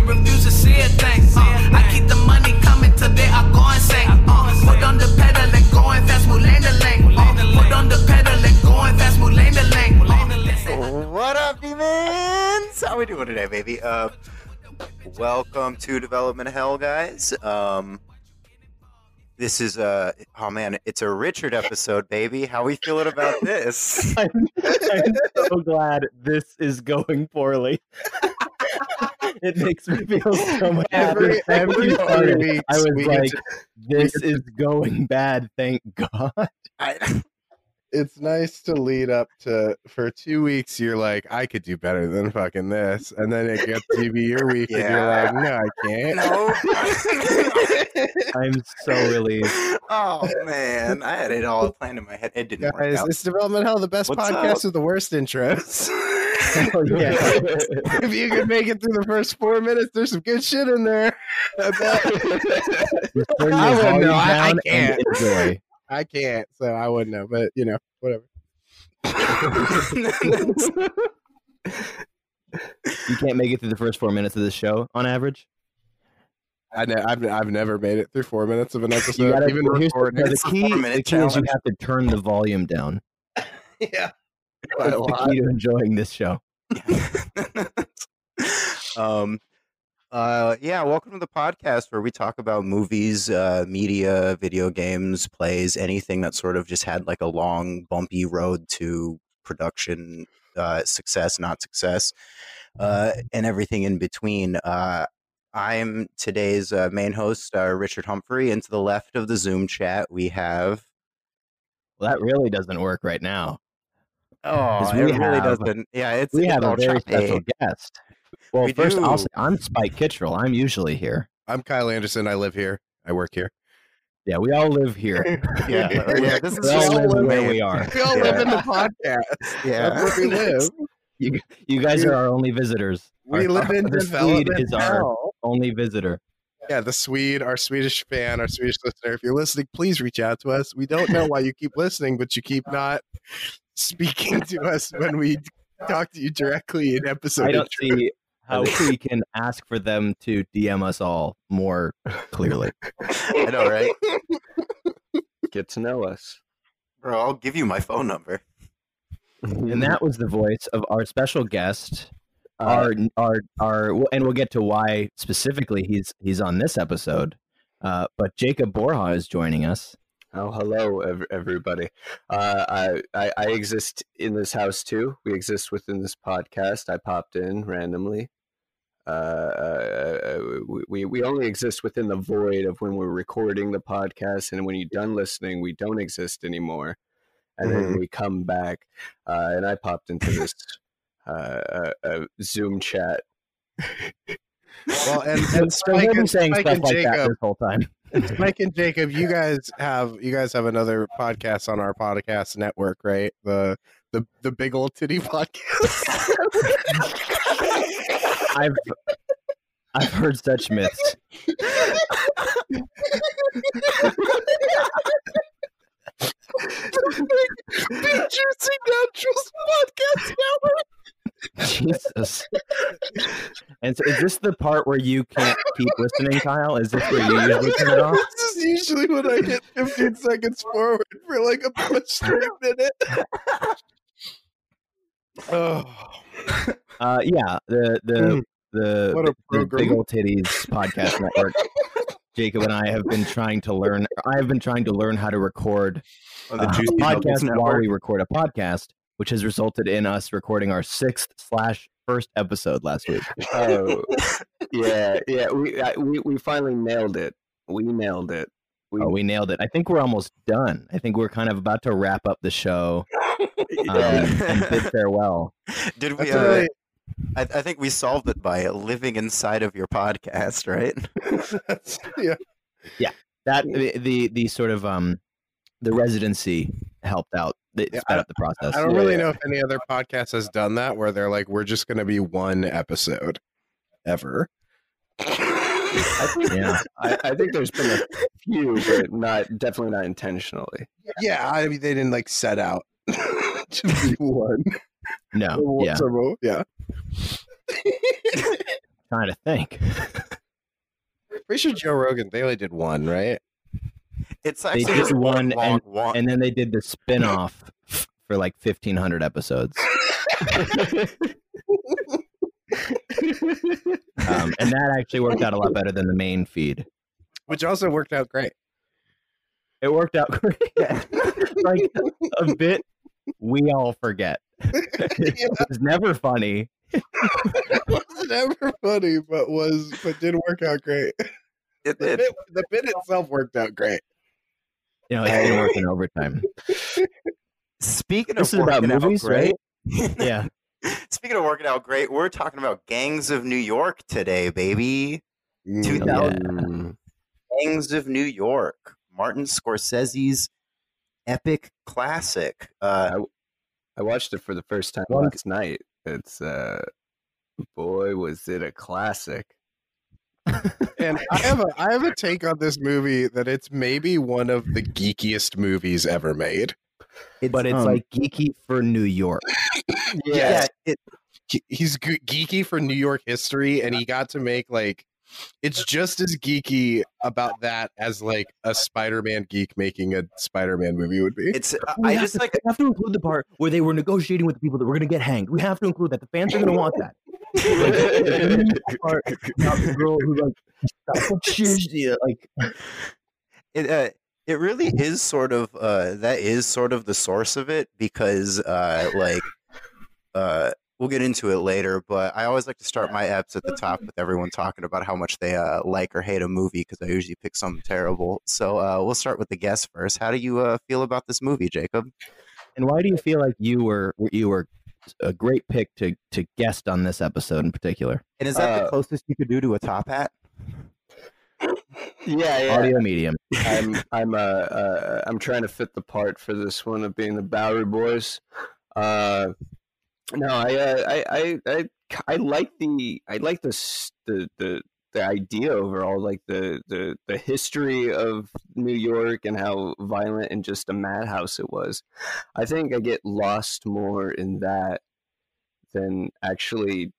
money, refuse to see a thing. Uh, I keep the money coming till they are going. Uh, put on the pedal and going fast, the lane. Uh, put on the pedal and going fast, the lane. Uh, What up, demons? How we doing today, baby? Uh, welcome to Development Hell, guys. Um, this is a oh man, it's a Richard episode, baby. How we feeling about this? I'm, I'm so glad this is going poorly. it makes me feel so much Every- better. Every you, two Carter. weeks, I was like, this is going bad. Thank God. I, it's nice to lead up to for two weeks. You're like, I could do better than fucking this, and then it gets to be your week, and you're like, No, I can't. no. I'm so relieved. oh man, I had it all planned in my head. It didn't work Guys, out. it's Development Hell, the best What's podcast up? with the worst intros. Oh, yeah. if you can make it through the first four minutes, there's some good shit in there. I turn your I wouldn't volume know. I- I down and can't. Enjoy. I can't, so I wouldn't know. But you know, whatever. You can't make it through the first four minutes of the show on average. I ne- I've I've never made it through four minutes of an episode, You gotta, even here's the, the key, four-minute the key is you have to turn the volume down. yeah, That's the key to enjoying this show. um uh yeah welcome to the podcast where we talk about movies uh media video games plays anything that sort of just had like a long bumpy road to production uh success not success uh and everything in between uh i'm today's uh, main host uh, richard humphrey and to the left of the zoom chat we have Well, that really doesn't work right now. oh we it really have- doesn't yeah it's We it's have a very special guest. Well, We first I'll say I'm Spike Kittrell. I'm usually here. I'm Kyle Anderson. I live here. I work here. Yeah, we all live here. yeah yeah this is We all live where we are. We all Yeah. live in the podcast. yeah That's where we live. You, you guys are our only visitors. We Our- live in the Swede development is our hell. only visitor. Yeah, the Swede, our Swedish fan, our Swedish listener. If you're listening, please reach out to us. We don't know why you keep listening, but you keep not speaking to us when we talk to you directly in episode. I don't see how we can ask for them to DM us all more clearly. I know, right? Get to know us. Bro, I'll give you my phone number. And that was the voice of our special guest, our our our, and we'll get to why specifically he's he's on this episode. Uh, but Jacob Borja is joining us. Oh, hello, ev- everybody. Uh, I, I I exist in this house too. We exist within this podcast. I popped in randomly. Uh, uh, we- we we only exist within the void of when we're recording the podcast, and when you're done listening, we don't exist anymore. And then we come back, uh, and I popped into this uh, uh, uh, Zoom chat. Well, and, So and Spike and, saying Spike stuff and like that Jacob, this whole time. Mike and Jacob, you guys have you guys have another podcast on our podcast network, right? The the the big old titty podcast. I've I've heard such myths. Big Juicy Naturals podcast network. Jesus. And so is this the part where you can't keep listening, Kyle? Is this where you usually turn it off? This is usually when I get 15 seconds forward for like a straight minute. oh, Uh, yeah, the the Mm. the, the Big. Old Titties podcast network. Jacob and I have been trying to learn. I have been trying to learn how to record On the uh, Juicy a Bubbles podcast while Network. we record a podcast, which has resulted in us recording our sixth slash first episode last week. Oh, yeah, yeah. We I, we we finally nailed it. We nailed it. We, Oh, we nailed it. I think we're almost done. I think we're kind of about to wrap up the show um, and bid farewell. Did we? Uh, really, I, I think we solved it by living inside of your podcast, right? that's, yeah. That the, the the sort of um the residency helped out. It Yeah, sped up the process. I don't Yeah, really yeah. know if any other podcast has done that where they're like, we're just going to be one episode ever. yeah. I, I think there's been a few, but not definitely not intentionally. Yeah, I mean, they didn't like set out to be one. No. Yeah. So, yeah. trying to think. Pretty sure Joe Rogan. They only did one, right? It's They actually did just one long and- one. and then they did the spin-off for like 1500 episodes. Um, and that actually worked out a lot better than the main feed. Which also worked out great. It worked out great. like a bit we all forget. it was never funny. it was never funny, but was but did work out great. It- The it- bit, the bit itself worked out great. You know, it didn't work in overtime. speaking This of is about working out movies, great, Yeah. Speaking of working out great, we're talking about Gangs of New York today, baby. Mm. 2000 Mm. Gangs of New York, Martin Scorsese's epic classic. Uh, I watched it for the first time last night. It's uh boy was it a classic. And I have a I have a take on this movie that it's maybe one of the geekiest movies ever made. but it's um, like geeky for New York. yeah, it, He's ge- geeky for New York history, and he got to make like it's just as geeky about that as like a Spider-Man geek making a Spider-Man movie would be. it's. We I just to, like. we have to include the part where they were negotiating with the people that were going to get hanged. We have to include that. The fans are going to want that. Like, part about the girl who like, yeah, like it uh, it really is sort of uh that is sort of the source of it because uh like uh we'll get into it later but i always like to start my eps at the top with everyone talking about how much they uh like or hate a movie because i usually pick something terrible. So uh we'll start with the guest first. How do you uh feel about this movie jacob? And why do you feel like you were you were a great pick to to guest on this episode in particular? and is that the Uh, closest you could do to a top hat Yeah, yeah. Audio medium. I'm I'm uh, uh I'm trying to fit the part for this one of being the Bowery Boys. Uh, no, I uh, I, I I I like the I like the the the the idea overall, like the the the history of New York and how violent and just a madhouse it was. I think I get lost more in that than actually.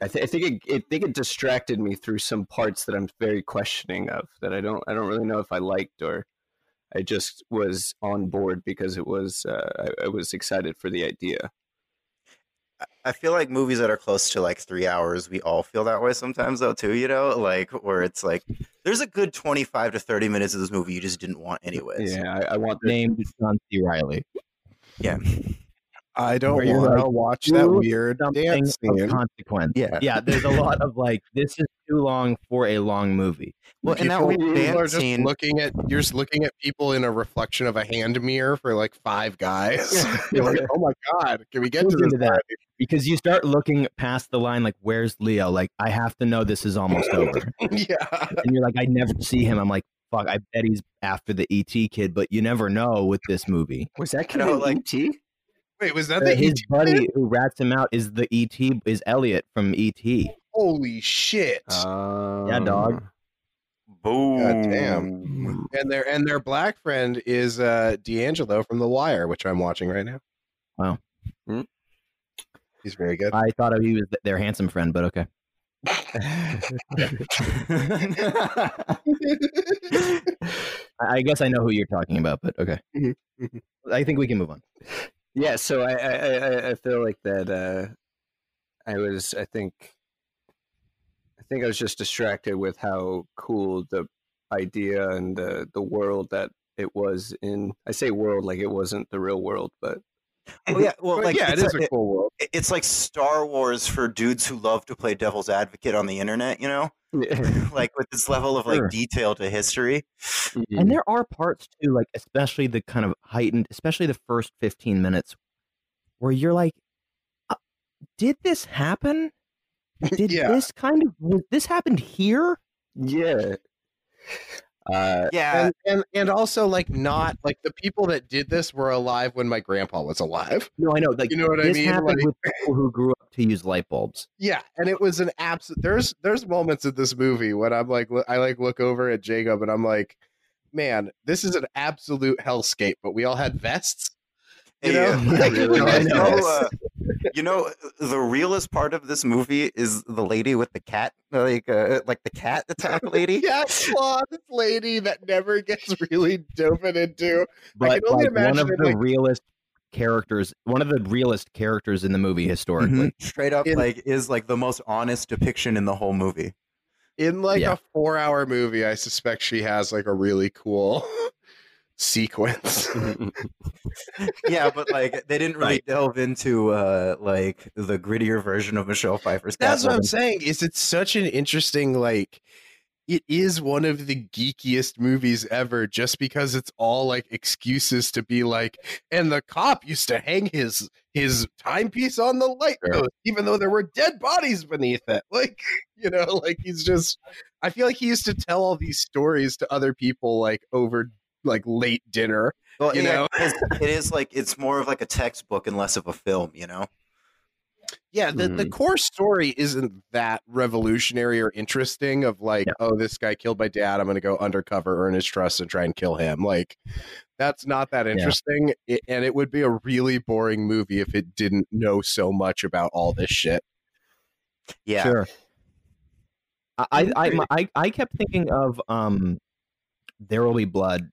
I, th- I think it, it think it distracted me through some parts that I'm very questioning of that I don't I don't really know if I liked or I just was on board because it was uh, I, I was excited for the idea. I- I feel like movies that are close to like three hours, we all feel that way sometimes, though, too. You know, like where it's like there's a good twenty-five to thirty minutes of this movie you just didn't want, anyways. Yeah, I, I want the, Named John C. Reilly. Yeah. I don't want to like, watch that weird dance of scene. consequence. Yeah. Yeah, there's a lot of like this is too long for a long movie. Well, and that People- weird people are just scene. looking at you're just looking at people in a reflection of a hand mirror for like five guys. You're like, oh my god, can we get to this? into that? Because you start looking past the line like where's Leo? Like I have to know this is almost over. yeah, and you're like, I never see him. I'm like, fuck, I bet he's after the ET kid, but you never know with this movie. was that know, kid in like- ET? wait, was that Uh, the his ET buddy kid? who rats him out is the ET is Elliott from ET. Holy shit! Yeah, dog. Boom. God damn. and their and their black friend is uh D'Angelo from The Wire, which I'm watching right now. Wow. Hmm. He's very good. I thought he was their handsome friend, but okay. I, I guess I know who you're talking about, but okay. Mhm, mhm. I think we can move on. Yeah, so I I, I, I feel like that uh I was I think I think I was just distracted with how cool the idea and the the world that it was in I say world like it wasn't the real world, but Oh yeah, well, like yeah, it's is a cool world. it's like Star Wars for dudes who love to play devil's advocate on the internet. You know, like with this level of like Sure. detail to history. And there are parts too, like especially the kind of heightened, especially the first 15 minutes, where you're like, uh, did this happen? Did Yeah. this kind of this happened here? yeah. Uh Yeah, and, and and also like not like the people that did this were alive when my grandpa was alive. No, I know. Like You know what I mean? happened Like- with people who grew up to use light bulbs. Yeah, and it was an absolute. There's there's moments in this movie when I'm like I like look over at Jacob and I'm like, man, this is an absolute hellscape. But we all had vests. You know? Yeah. Like, Really You know, uh, You know, the realest part of this movie is the lady with the cat, like uh, like the cat attack lady. yeah, claw this lady that never gets really dove into. but can only like, one imagine of the like- realest characters, one of the realest characters in the movie historically. Mhm. Straight up, In- like is like the most honest depiction in the whole movie. In like Yeah. a four-hour movie, I suspect she has like a really cool sequence. Yeah, but like they didn't really delve into uh like the grittier version of Michelle Pfeiffer's. That's what I'm saying. Is it's such an interesting like it is one of the geekiest movies ever just because it's all like excuses to be like and the cop used to hang his his timepiece on the light Sure. post even though there were dead bodies beneath it like you know like he's just i feel like he used to tell all these stories to other people like over like late dinner Well, you yeah, know? 'cause it is like it's more of like a textbook and less of a film. You know. Yeah, the, the core story isn't that revolutionary or interesting of like, Yeah. oh, this guy killed my dad. I'm going to go undercover, earn his trust, and try and kill him. Like, that's not that interesting. It, and it would be a really boring movie if it didn't know so much about all this shit. Yeah. Sure. I I, I I I kept thinking of um, There Will Be Blood,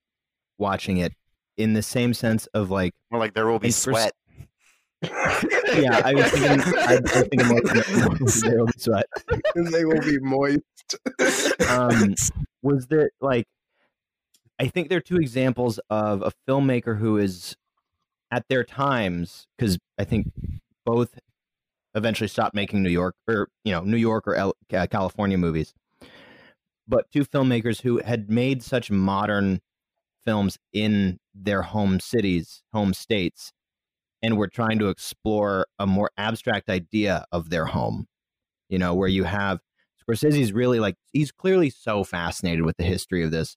watching it in the same sense of like More like there will be And for sweat. yeah I was thinking I, I was thinking more There Will Be Sweat. they will be moist. Um, was there like I think there are two examples of a filmmaker who is at their times because I think both eventually stopped making New York or you know New York or L- California movies, but two filmmakers who had made such modern films in their home cities, home states, and were trying to explore a more abstract idea of their home. You know, where you have Scorsese's really like he's clearly so fascinated with the history of this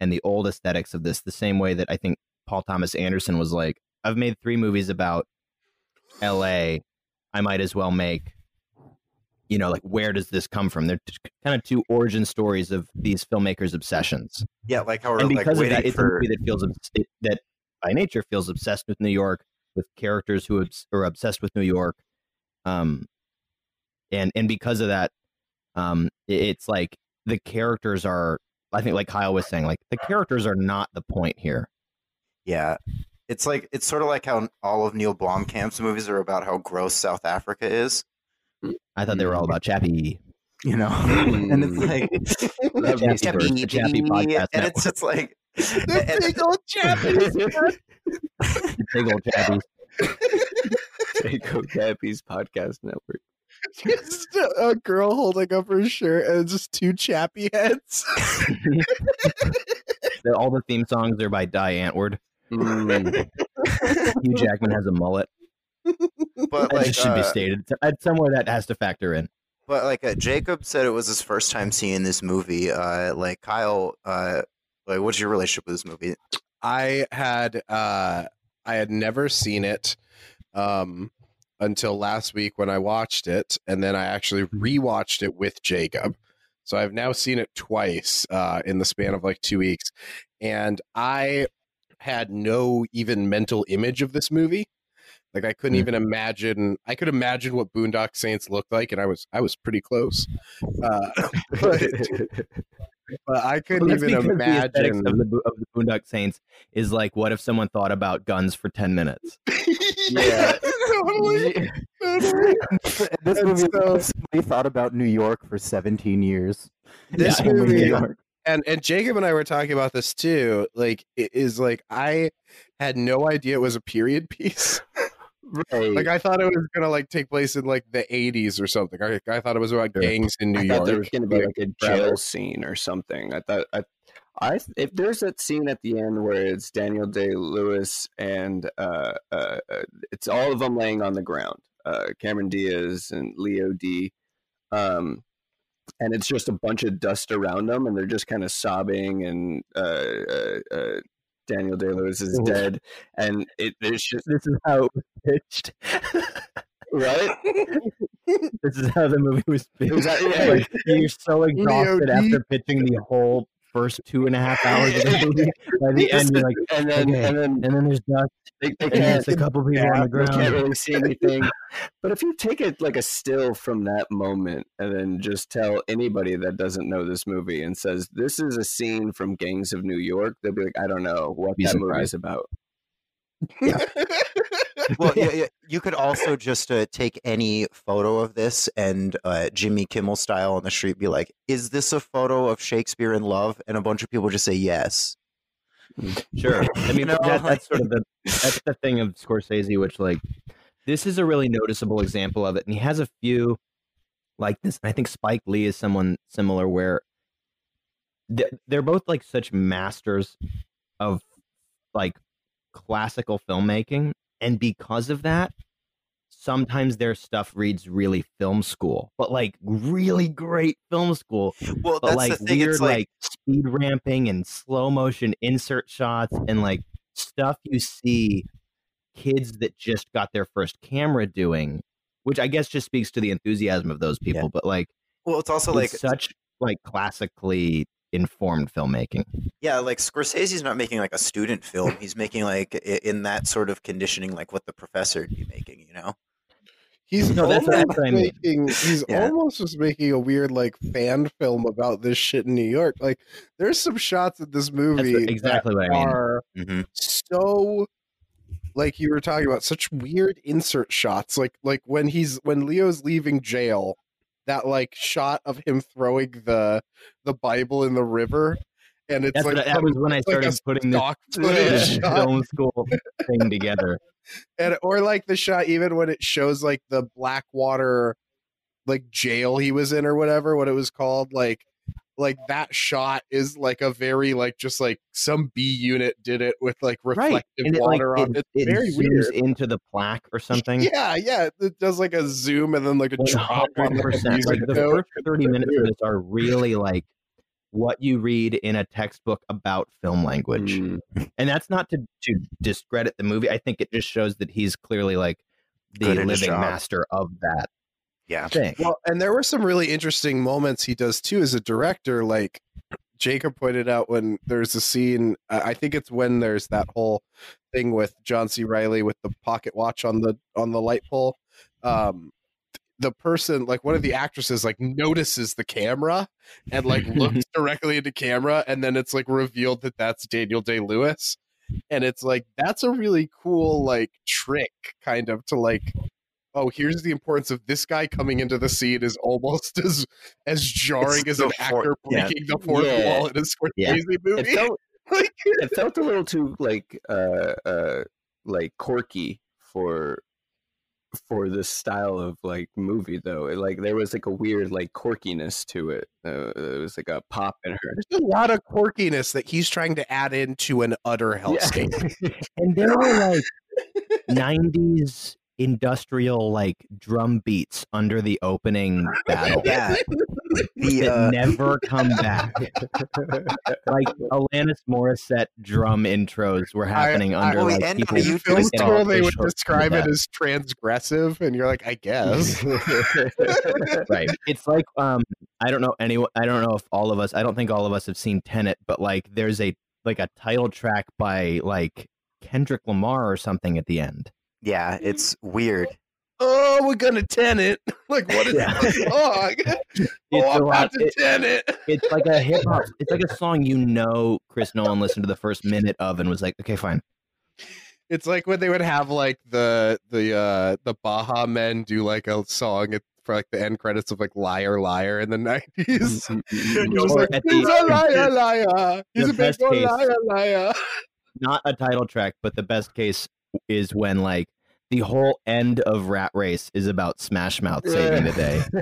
and the old aesthetics of this, the same way that I think Paul Thomas Anderson was like, I've made three movies about LA. I might as well make, you know, like where does this come from? They're kind of two origin stories of these filmmakers' obsessions. Yeah, like how we're and like because of that, it's a movie that feels it, that by nature feels obsessed with New York, with characters who are obsessed with New York, um, and and because of that, um, it's like the characters are. I think, like Kyle was saying, like the characters are not the point here. Yeah. It's like it's sort of like how all of Neil Blomkamp's movies are about how gross South Africa is, I thought they were all about Chappie. you know. and it's like Love me Chappie, first, the Chappie Podcast and it's just like the and- big old chappies. Big old Chappies. Jacob Gabby's podcast network. just a, a girl holding up her shirt and just two chappy heads. All the theme songs are by Die Antwoord. Mm. Hugh Jackman has a mullet. But That like just should be uh, stated. At somewhere that has to factor in. But like uh, Jacob said, it was his first time seeing this movie. Uh, like Kyle, uh, like what's your relationship with this movie? I had uh I had never seen it um until last week when I watched it and then I actually rewatched it with Jacob. So I've now seen it twice uh in the span of like 2 weeks and I had no even mental image of this movie. Like I couldn't Hmm. even imagine I could imagine what Boondock Saints looked like and I was I was pretty close. Uh but, but I couldn't Well, even because the imagine of the, of the Boondock Saints is like, what if someone thought about guns for ten minutes? yeah, totally. totally. this And movie so- somebody thought about New York for 17 years. This Yeah, Only New movie, York. and and Jacob and I were talking about this too. Like, it is like I had no idea it was a period piece. Right. like, I thought it was gonna like take place in like the '80s or something. I, I thought it was about gangs in New I York. there was to be like a forever. jail scene or something. I thought I, I if there's that scene at the end where it's Daniel Day Lewis and uh, uh, uh, it's all of them laying on the ground, uh, Cameron Diaz and Leo D, um, and it's just a bunch of dust around them, and they're just kind of sobbing, and uh, uh, uh, Daniel Day Lewis is dead, and it there's just This is how it was pitched. right. this is how the movie was pitched. Was that- yeah. Like, you're so exhausted after pitching the whole first two and a half hours of the movie. By the end, you're like, and then okay. and then and then there's dust, they, they and then can't a couple people yeah, on the ground. they can't really see anything. But if you take it like a still from that moment and then just tell anybody that doesn't know this movie and says this is a scene from Gangs of New York, they'll be like, I don't know what Be that surprised. movie's about. well, yeah, yeah, you could also just uh, take any photo of this and uh, Jimmy Kimmel style on the street be like, "Is this a photo of Shakespeare in Love?" And a bunch of people just say yes. Sure. I mean, know, that, like- that's sort of the that's the thing of Scorsese, which like this is a really noticeable example of it, and he has a few like this. I think Spike Lee is someone similar where they're both like such masters of like classical filmmaking, and because of that, sometimes their stuff reads really film school, but like really great film school Well, but that's like the thing. weird It's like, like, speed ramping and slow motion insert shots and like stuff you see kids that just got their first camera doing which i guess just speaks to the enthusiasm of those people but like well, it's also it's like, such like classically informed filmmaking yeah, like Scorsese's not making like a student film. He's making like in that sort of conditioning, like what the professor would be making. You know? He's No, that's- almost that's what I mean. making. He's Yeah. almost just making a weird like fan film about this shit in New York. Like, there's some shots in this movie what- exactly what i mean are hmm so like you were talking about such weird insert shots like like when he's when leo's leaving jail that like shot of him throwing the the bible in the river and it's that's like that was when i it's like started putting footage film school thing together. And or like the shot even when it shows like the blackwater like jail he was in or whatever what it was called like like that shot is like a very like just like some b unit did it with like reflective and it, like, water on it, it, it very zooms weird into the plaque or something yeah yeah it does like a zoom and then like a One drop on percent. music Like the note. first thirty minutes of this are really like what you read in a textbook about film language, Mm. and that's not to to discredit the movie. I think it just shows that he's clearly like the Good at his living master of that Yeah. thing. Well, and there were some really interesting moments he does too as a director. Like Jacob pointed out when there's a scene, I I think it's when there's that whole thing with John C. Reilly with the pocket watch on the on the light pole. Um, the person, like one of the actresses, like notices the camera and like looks directly into camera, and then it's like revealed that that's Daniel Day Lewis. And it's like that's a really cool like trick, kind of to like oh, here's the importance of this guy coming into the scene is almost as as jarring It's as an actor yeah. breaking the fourth Yeah. wall in a Scorsese Yeah. movie. It felt like, it felt a little too like uh uh like quirky for for this style of like movie though it, like there was like a weird like quirkiness to it uh, it was like a pop in her there's a lot of quirkiness that he's trying to add into an utter hellscape. And there were like '90s industrial like drum beats under the opening battle. Yeah. The, that uh, never come back. like Alanis Morissette drum intros were happening I- under well, like and people the In YouTube film school, they would describe it as transgressive, and you're like, I guess. right. It's like um I don't know anyone I don't know if all of us I don't think all of us have seen Tenet, but like there's a like a title track by like Kendrick Lamar or something at the end. Yeah, mm-hmm. it's weird. oh, we're gonna tenant. Like, what is Yeah. the song? Oh, it's oh, a I'm about to it- tenant. it's like a hip hop. It's like a song you know Chris Nolan listened to the first minute of and was like, okay, fine. It's like when they would have like the the uh the Baha Men do like a song at- for like the end credits of like Liar Liar in the nineties. Mm, mm, mm, like, He's the- a liar, liar. He's a big old case- liar, liar. Not a title track, but the best case is when like the whole end of Rat Race is about Smash Mouth saving the day.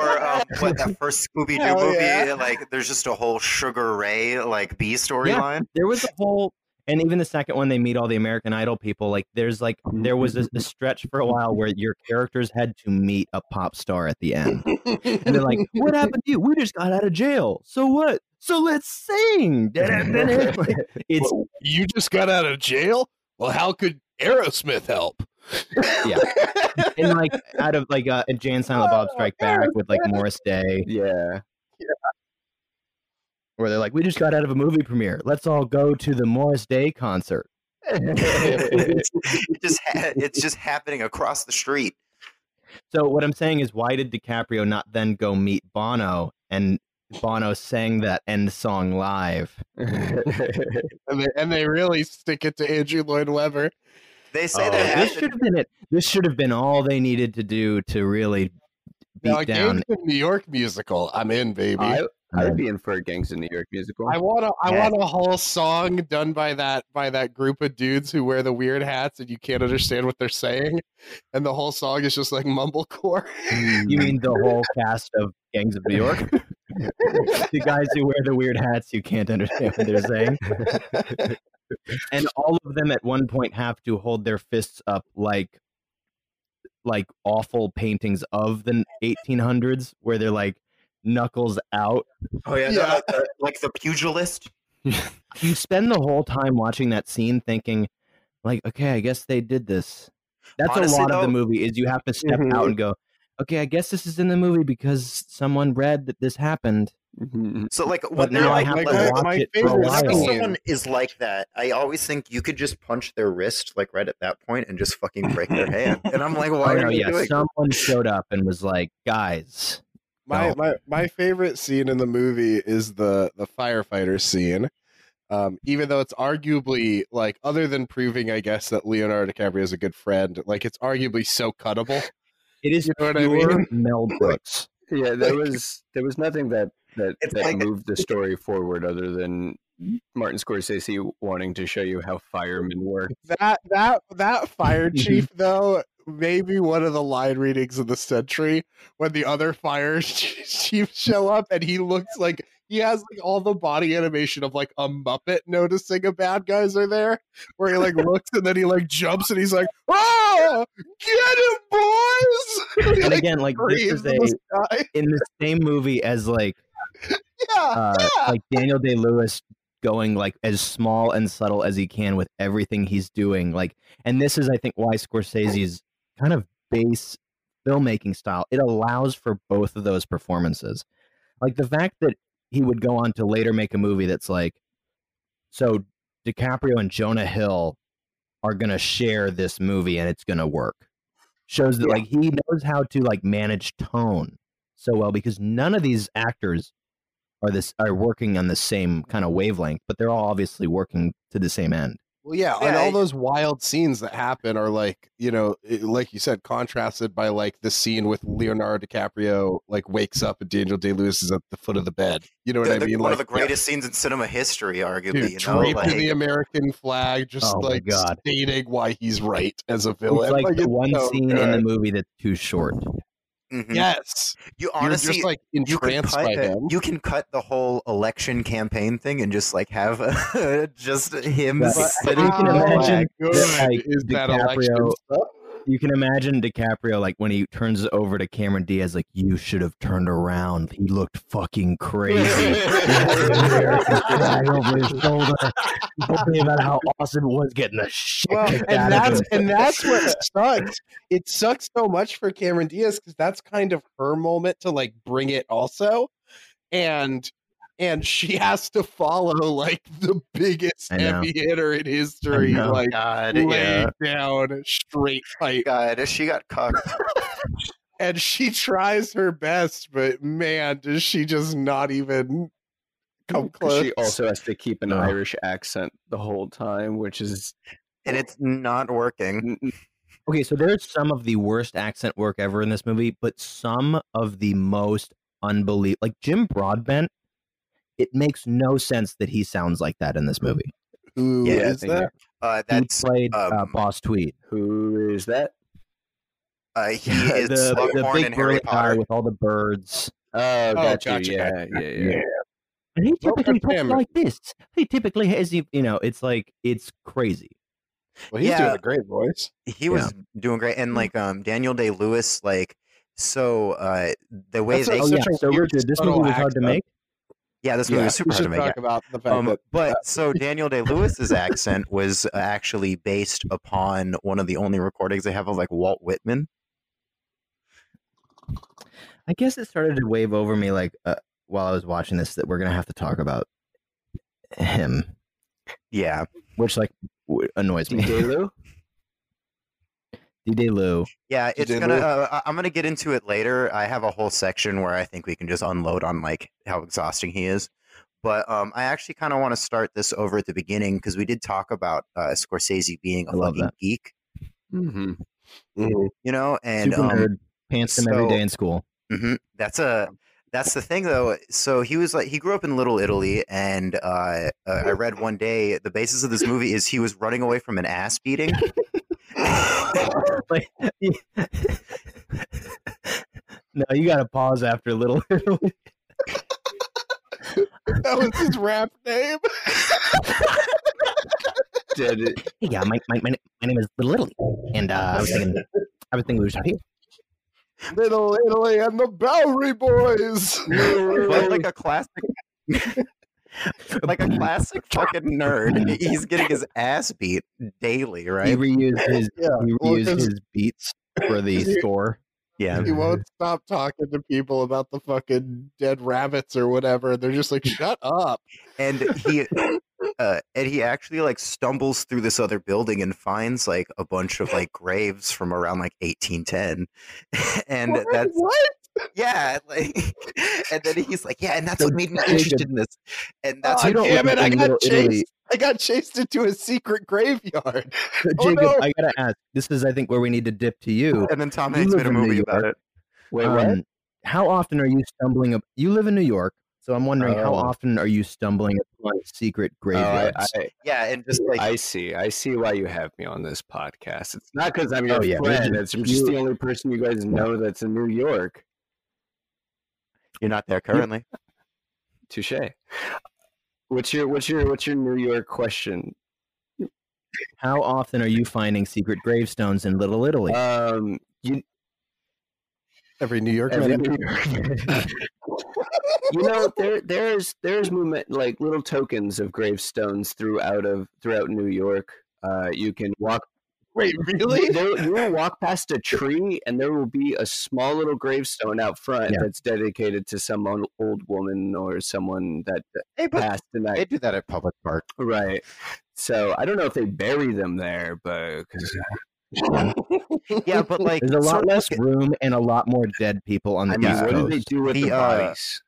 or um, what that first Scooby Doo movie? yeah. Like, there's just a whole Sugar Ray like B storyline. There was a whole, and even the second one, they meet all the American Idol people. Like, there's like there was a, a stretch for a while where your characters had to meet a pop star at the end, and they're like, "What happened to you? We just got out of jail. So what? So let's sing." Like, it's you just got out of jail? Well, how could Aerosmith help? Yeah. and like out of like uh, and Jay and Silent Bob Strike Back with like Morris Day. yeah where they're like, "We just got out of a movie premiere. Let's all go to the Morris Day concert." it's, it just ha- it's just happening across the street. So what I'm saying is, why did DiCaprio not then go meet Bono and Bono sang that end song live? and they, and they really stick it to Andrew Lloyd Webber. They say Oh, that this should have been it. This should have been all they needed to do to really beat Now, down. Gangs New York musical. I'm in, baby. I, I'd mm-hmm. be in for a Gangs of New York musical. I want a I Yeah. want a whole song done by that by that group of dudes who wear the weird hats and you can't understand what they're saying, and the whole song is just like mumblecore. You mean the whole cast of Gangs of New York? the guys who wear the weird hats you can't understand what they're saying. and all of them at one point have to hold their fists up like like awful paintings of the 1800s where they're like knuckles out Oh yeah, Yeah. Like, the, like the pugilist. you spend the whole time watching that scene thinking like okay i guess they did this that's Honestly, a lot of the movie is you have to step Mhm. out and go okay i guess this is in the movie because someone read that this happened Mhm. So like but when they're now i like, have like, to my- watch my it for a favorite while someone is like that, I always think you could just punch their wrist like right at that point and just fucking break their hand. And I'm like, Oh, why no, are you yeah, doing? someone showed up and was like, "Guys, my No. my my favorite scene in the movie is the the firefighter scene. Um, even though it's arguably like other than proving, I guess that Leonardo DiCaprio is a good friend, like it's arguably so cuttable. it is You know what I mean? Mel Brooks." Yeah, there was there was nothing that that, that like- moved the story forward other than Martin Scorsese wanting to show you how firemen work. That that that fire chief though may be one of the line readings of the century when the other fire chiefs show up and he looks like he has like all the body animation of like a muppet noticing a bad guys are there where he like looks and then he like jumps and he's like oh get him boys! And And like, again, like this is in a the in the same movie as like yeah uh, yeah. like Daniel Day Lewis going like as small and subtle as he can with everything he's doing. Like, and this is I think why Scorsese's kind of base filmmaking style it allows for both of those performances. Like the fact that he would go on to later make a movie that's like, so DiCaprio and Jonah Hill are gonna share this movie and it's gonna work. Shows that Yeah. like he knows how to like manage tone so well because none of these actors are this are working on the same kind of wavelength, but they're all obviously working to the same end. Well, yeah, Yeah, and all I- those wild scenes that happen are like, you know, like you said, contrasted by like the scene with Leonardo DiCaprio, like wakes up and Daniel Day Lewis is at the foot of the bed. You know what The- I the- mean? one like, of the greatest scenes in cinema history, arguably. dude, you know, draped like, in the American flag, just Oh like God. stating why he's right as a villain. It's like the it's one so scene in the movie that's too short. Mhm. Yes, you you're honestly, just like you can entranced cut by it- him. you can cut the whole election campaign thing and just like have just him But- sitting but you can imagine good that, like, is that election DiCaprio- stuff? You can imagine DiCaprio like when he turns over to Cameron Diaz, like you should have turned around. He looked fucking crazy. Over his shoulder. He told me about how awesome it was getting the shit well, and out of that's him. and that's what sucks. It sucks so much for Cameron Diaz because that's kind of her moment to like bring it also, and and she has to follow like the biggest heavy hitter in history, like God, lay yeah. down straight pipe, God, she got cucked. and she tries her best, but man, does she just not even come close? She also has to keep an No. Irish accent the whole time, which is and it's not working. Mm, mm. Okay, so there's some of the worst accent work ever in this movie, but some of the most unbelievable. Like Jim Broadbent, it makes no sense that he sounds like that in this movie. Who Yeah, I is that? Uh, He that's played uh, um, Boss Tweed, who is that? uh, he is the, the big in Harry Potter. with all the birds. Oh, got you. gotcha, Yeah, gotcha. yeah, yeah, And he Well, typically talks like this. He typically has, you you know, it's like it's crazy. Well, he's Yeah. doing a great voice. he was doing great, and like um Daniel Day Lewis, like so uh the way That's they a- Oh such yeah, so Richard, this movie was hard to make. Yeah this movie was super we hard to make. talk yeah. about the fact Um, that but so Daniel Day Lewis's accent was uh, actually based upon one of the only recordings they have of like Walt Whitman. I guess it started to wave over me like uh, while I was watching this that we're gonna have to talk about him, Yeah. which like w- annoys me. DJ Lou? DJ Lou. Yeah, it's did gonna. Uh, I- I'm gonna get into it later. I have a whole section where I think we can just unload on like how exhausting he is. But um, I actually kind of want to start this over at the beginning because we did talk about uh, Scorsese being a I love fucking that. geek, Mm-hmm. Mhm. you know, and Super um, nerd. Pants him every so- day in school. hmm That's a that's the thing though. So he was like he grew up in Little Italy, and uh, uh, I read one day the basis of this movie is he was running away from an ass beating. Like, no, you got to pause after Little Italy. That was his rap name. Did it? Hey, yeah, my, my, my, my name is Little Italy, and uh, I was thinking, I was thinking we were talking. Little Italy and the Bowery Boys. but like a classic like a classic fucking nerd he's getting his ass beat daily right? He right reused his Yeah, he well, his beats for the score. Yeah he won't stop talking to people about the fucking dead rabbits or whatever. They're just like, shut up. and he uh and he actually like stumbles through this other building and finds like a bunch of like graves from around like 1810 and What? that's what? Yeah like and then he's like yeah and that's So what made me interested in this and that's Oh, what damn live it! I in got chased. Italy. I got chased into a secret graveyard. So, Oh, Jacob, no. I gotta ask. This is, I think, where we need to dip to you. and then Tom Hanks made a in New movie about it. Wait, what? Um, How often are you stumbling? Up, you live in New York, so I'm wondering how Oh. often are you stumbling upon secret Oh, I, graveyards? I, Yeah, and just like I see. I see why you have me on this podcast. It's not because I'm your Oh, yeah, friend. just- It's I'm just you- the only person you guys know that's in New York. You're not there currently. Touche. What's your what's your what's your New York question? how often are you finding secret gravestones in Little Italy? Um, you Every New Yorker. Every minute. you know there there's there's movement like little tokens of gravestones throughout of throughout New York. Uh, you can walk. Wait, really? There, you will walk past a tree, and there will be a small little gravestone out front Yeah. that's dedicated to some old, old woman or someone that Hey, passed the they do that at public park. Right. So I don't know if they bury them there, but Yeah, but like There's a lot sort less like- room and a lot more dead people on the I mean, East what do they do with the, The, uh, bodies?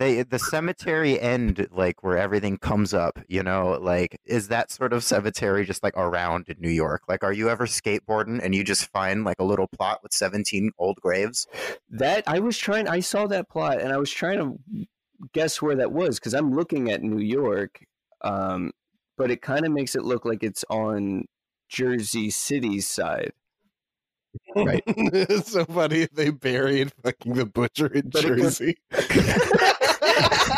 They the cemetery end like where everything comes up you know like is that sort of cemetery just like around in new york like are you ever skateboarding and you just find like a little plot with 17 old graves That I was trying. I saw that plot, and I was trying to guess where that was because I'm looking at New York, um, but it kind of makes it look like it's on Jersey City's side. Right. it's so funny they buried fucking the butcher in But Jersey.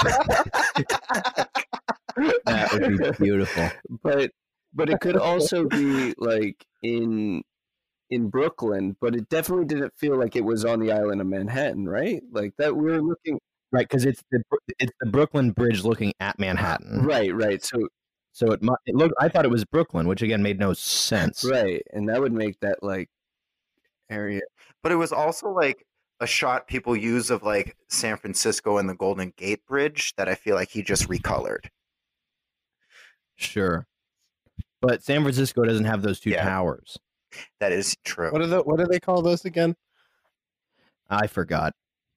That would be beautiful. but but it could also be like in in Brooklyn, but it definitely didn't feel like it was on the island of Manhattan, right? Like that we were looking Right, because it's the it's the Brooklyn Bridge looking at Manhattan. right, right. So So it, mu- it looked. I thought it was Brooklyn, which again made no sense. right, and that would make that like area. but it was also like a shot people use of like san francisco and the golden gate bridge that i feel like he just recolored Sure. But San Francisco doesn't have those two Yeah. towers. that is true What are the what do they call those again? I forgot.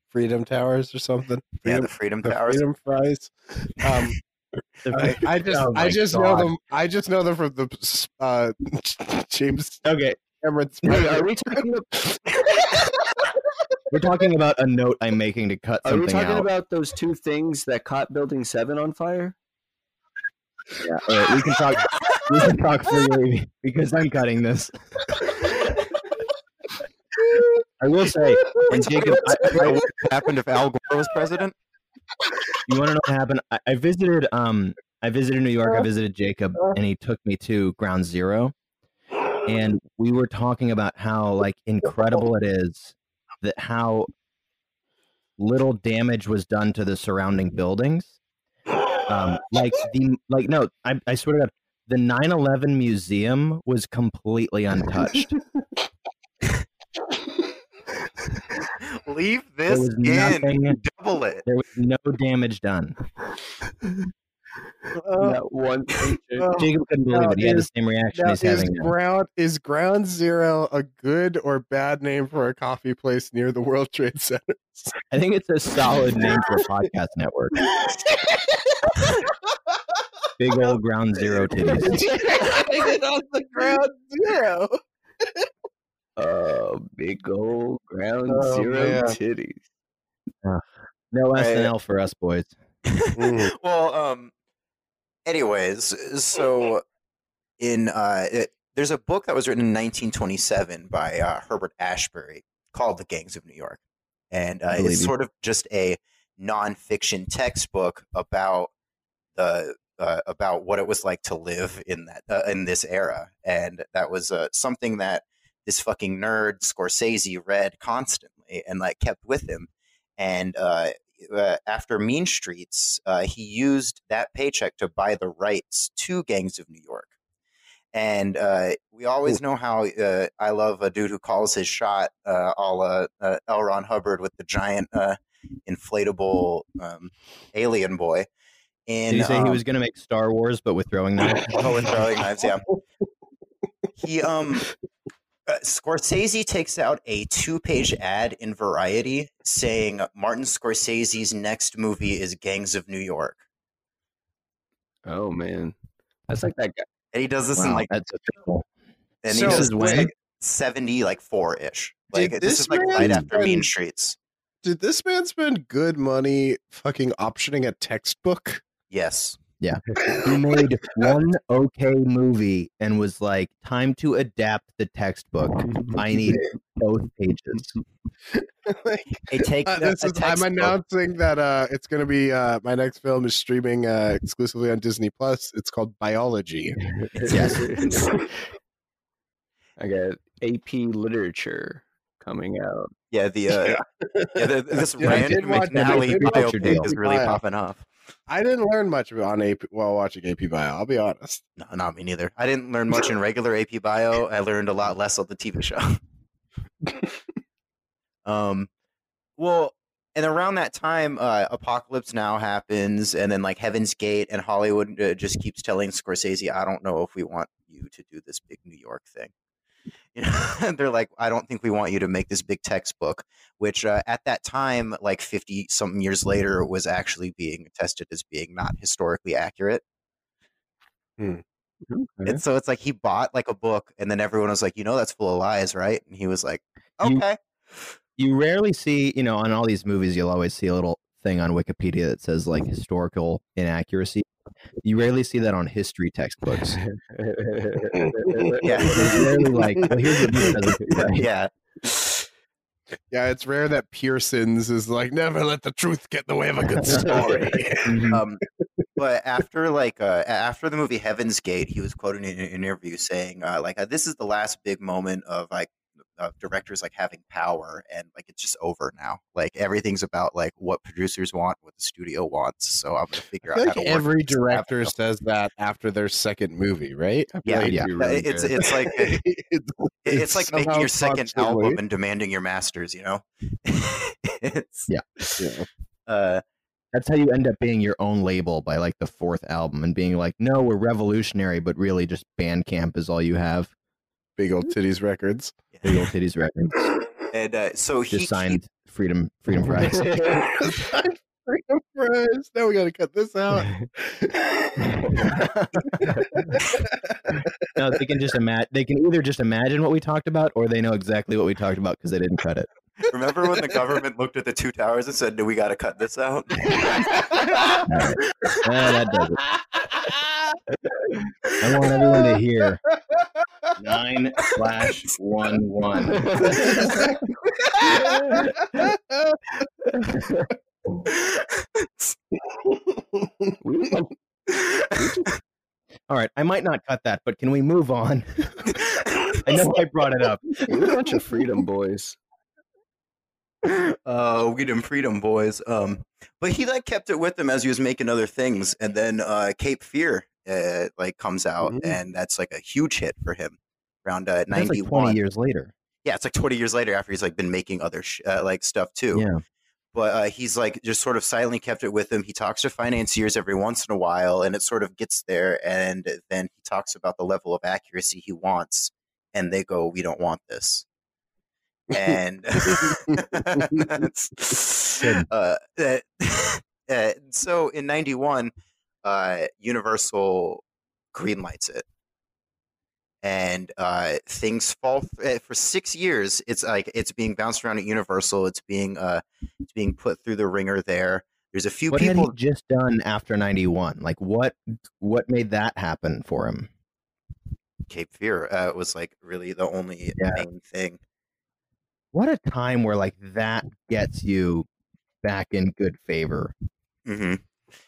Freedom Towers or something? yeah Freedom, the freedom the towers Freedom Fries. Um, I, I just Oh I my just know them. I just know them from the uh, James Okay, Cameron. Are we talking? About, we're talking about a note I'm making to cut are we talking out. about those two things that caught Building Seven on fire? Yeah, all right, we can talk. we can talk freely because I'm cutting this. I will say, and Jacob, I, I, what happened if al gore was president you want to know what happened? I, I visited. Um, I visited New York. I visited Jacob, and he took me to Ground Zero, and we were talking about how like incredible it is that how little damage was done to the surrounding buildings. Um, like the like no, I, I swear to God, the 9/11 museum was completely untouched. leave this in nothing. double it. There was no damage done. Not one paycheck. Oh, Jacob couldn't believe now it. He had the same reaction he's having now. ground is Ground Zero a good or bad name for a coffee place near the World Trade Center? I think it's a solid name for a podcast network. Big old ground zero titties. on the Ground Zero. Oh, big old ground Oh, zero man. titties. No Right. SNL for us boys. well, um, anyways, so in uh, it, there's a book that was written in 1927 by uh, Herbert Asbury called "The Gangs of New York," and uh, it's sort of just a nonfiction textbook about the uh, about what it was like to live in that uh, in this era, and that was uh, something that this fucking nerd Scorsese read constantly and like kept with him, and uh, after Mean Streets, uh, he used that paycheck to buy the rights to Gangs of New York. And uh, we always know how uh, I love a dude who calls his shot, uh, a la uh, L. Ron Hubbard with the giant uh, inflatable um, alien boy. In, Did he say um, he was going to make Star Wars, but with throwing knives? Oh, with throwing knives, yeah. He um uh, Scorsese takes out a two-page ad in Variety saying Martin Scorsese's next movie is Gangs of New York. Oh man, that's like that guy. And he does this in like that's official. and So he does this when? like 70 like 4ish. Like this, this is like man right after Mean Streets. Did this man spend good money fucking optioning a textbook? Yes. He made one okay movie and was like, "Time to adapt the textbook. I need both pages." Like, Hey, take uh, this a is, I'm announcing that uh, it's going to be uh, my next film is streaming uh, exclusively on Disney Plus. It's called Biology. Yes. I got AP literature coming out. Yeah, the uh, yeah, the, this Yeah, random McNally did watch biopic is really popping off. I didn't learn much on AP while watching AP Bio. I'll be honest. No, not me neither. I didn't learn much in regular AP Bio. I learned a lot less on the TV show. um, well, and around that time, uh, Apocalypse Now happens, and then like Heaven's Gate and Hollywood uh, just keeps telling Scorsese, "I don't know if we want you to do this big New York thing." You know, they're like, "I don't think we want you to make this big textbook," which uh, at that time, like fifty something years later, was actually being tested as being not historically accurate. Okay. And so it's like he bought like a book, and then everyone was like, "You know, that's full of lies, right?" And he was like, You- "Okay." You rarely see, you know, on all these movies, you'll always see a little thing on Wikipedia that says like historical inaccuracy. You rarely see that on history textbooks. Yeah. It's rarely like, well, here's what this doesn't do right. yeah. Yeah, it's rare that Pearson's is like never let the truth get in the way of a good story. Mhm. Um, but after like uh, after the movie Heaven's Gate, he was quoted in an interview saying, uh, "Like uh, this is the last big moment of like of directors like having power, and like it's just over now. Like everything's about like what producers want, what the studio wants. So I'm gonna figure out like how to work every director avenue." says that after their second movie, right? Yeah, Like, yeah. Uh, really it's good. it's like It's- it's like making your second constantly- album and demanding your masters. You know, it's Yeah. Yeah. uh, That's how you end up being your own label by like the fourth album and being like, no, we're revolutionary, but really just Bandcamp is all you have. Big old titties records. Big old titties records. and uh, so he Just signed Freedom Freedom Fries. Freedom fries. Now we got to cut this out. no, they can just imagine. They can either just imagine what we talked about, or they know exactly what we talked about because they didn't cut it. Remember when the government looked at the two towers and said, "Do we got to cut this out?" Uh, that does it. I want everyone to hear nine slash one one. All right, I might not cut that, but can we move on? I know I brought it up. we're a bunch of freedom boys. uh, we them freedom boys. Um, but he like kept it with him as he was making other things, and then uh, Cape Fear uh, like comes out, Mhm. and that's like a huge hit for him. Around uh, That's like twenty years later. yeah, it's like twenty years later after he's like been making other sh- uh, like stuff too. Yeah. but uh, he's like just sort of silently kept it with him. He talks to financiers every once in a while, and it sort of gets there, and then he talks about the level of accuracy he wants, and they go, "We don't want this." and uh, uh, uh, so in 91 uh, universal greenlights it and uh, things fall th- for six years it's like it's being bounced around at universal it's being uh, it's being put through the ringer there there's a few What had people he just done after '91? Like what? What made that happen for him? cape fear uh, was like really the only Yeah. main thing What a time where like that gets you back in good favor. hmm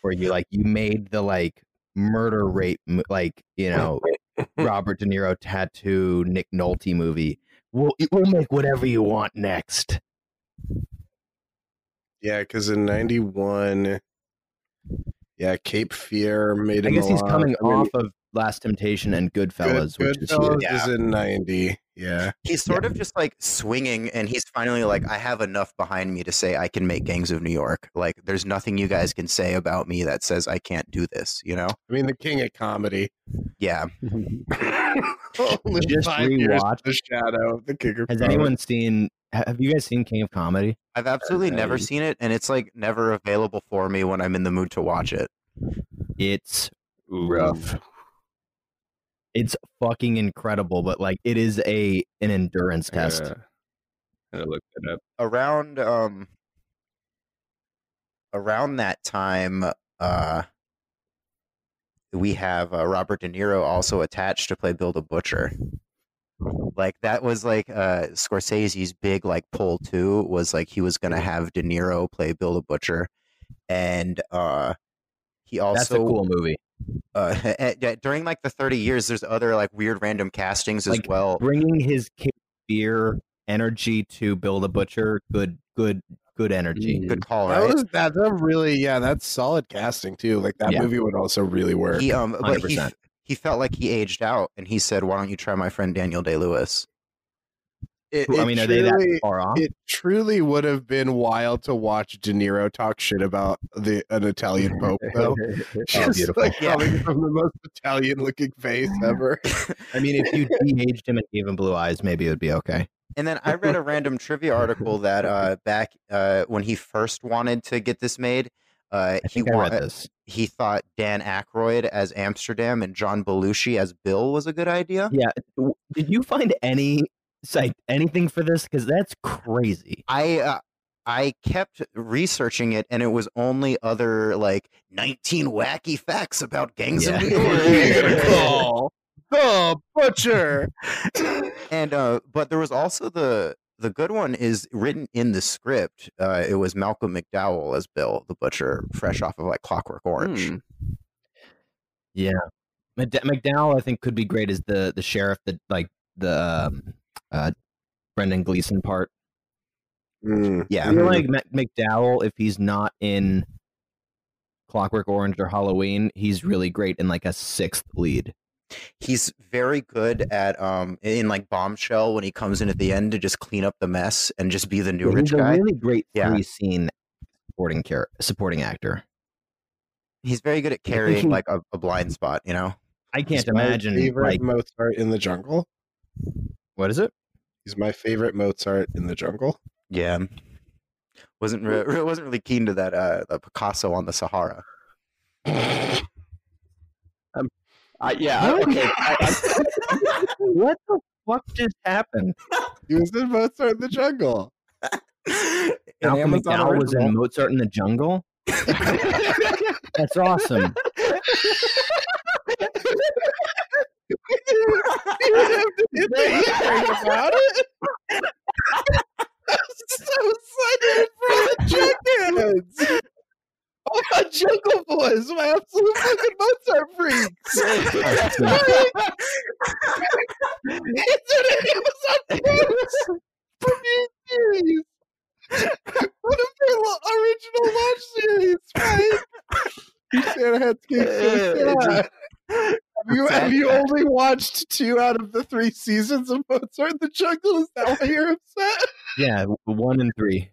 where you like you made the like murder rape like you know Robert De Niro tattoo Nick Nolte movie. We'll we'll make whatever you want next. Yeah, because in '91, yeah, Cape Fear made I guess he's coming off of Last Temptation and Good, Goodfellas, which is Goodfellas huge. Yeah. is in '90. Yeah, he's sort of just like swinging and he's finally like i have enough behind me to say i can make gangs of new york like there's nothing you guys can say about me that says i can't do this you know I mean the king of comedy. yeah Only Just five years rewatched. the shadow of the king of Has comedy. anyone seen? Have you guys seen King of Comedy? i've absolutely never I- seen it and it's like never available for me when i'm in the mood to watch it It's Rough. It's fucking incredible, but like it is a an endurance test. Yeah. I looked it up. around um around that time uh we have uh, Robert De Niro also attached to play Bill the Butcher. Like that was like uh Scorsese's big like pull too was like he was gonna have De Niro play Bill the Butcher, and uh he also That's a cool movie. Uh, during like the thirty years there's other like weird random castings as Like, well. Bringing his Cape Fear energy to Bill the Butcher, good, good, good energy. Good call, That right? was that. That really, yeah, that's solid casting too. Like that Yeah. movie would also really work. He um, but he 100%. he felt like he aged out, and he said, "Why don't you try my friend Daniel Day Lewis?" It, I mean, are they that truly- far off? It truly would have been wild to watch De Niro talk shit about the an Italian pope, though. Just beautiful. like Yeah. coming from the most Italian-looking face ever. I mean, if you de-aged him and gave him blue eyes, maybe it would be okay. And then I read a random trivia article that uh, back uh, when he first wanted to get this made, uh, he think I wa- this. he thought Dan Aykroyd as Amsterdam and John Belushi as Bill was a good idea. Yeah. Did you find any site anything for this? Because that's crazy. I uh, I kept researching it, and it was only other like 19 wacky facts about gangs of. New York. The butcher. and uh but there was also the the good one is written in the script uh it was malcolm mcdowell as bill the butcher fresh off of like clockwork orange Hmm. Yeah. McDowell, I think, could be great as the the sheriff, that like the um, uh, Brendan Gleeson part. Mm. yeah I feel like Mac- McDowell, if he's not in Clockwork Orange or Halloween, he's really great in like a sixth lead. he's very good at um in like bombshell when he comes in at the end to just clean up the mess and just be the new Yeah, rich he's a guy really great Yeah. three scene supporting char- supporting actor. he's very good at carrying like a, a blind spot you know I can't He's imagine favorite like Mozart in the jungle. What is it? He's my favorite Mozart in the jungle. yeah wasn't re- wasn't really keen to that uh the picasso on the sahara Uh, yeah. I- Okay. I, I, what the fuck just happened? He was in Mozart in the jungle. Malcolm Amazon McDowell was in. Mozart in the Jungle. That's awesome. You have to hit the about it. I'm so excited for the Junkheads. Oh my Jungle Boys, my absolute fucking Mozart freaks. it's an Amazon Prime series. One of their original launch series, right? You said I Santa Hat's Kick Have you, have you only watched two out of the three seasons of Mozart in the Jungle? Is that why you're upset? Yeah, one and three.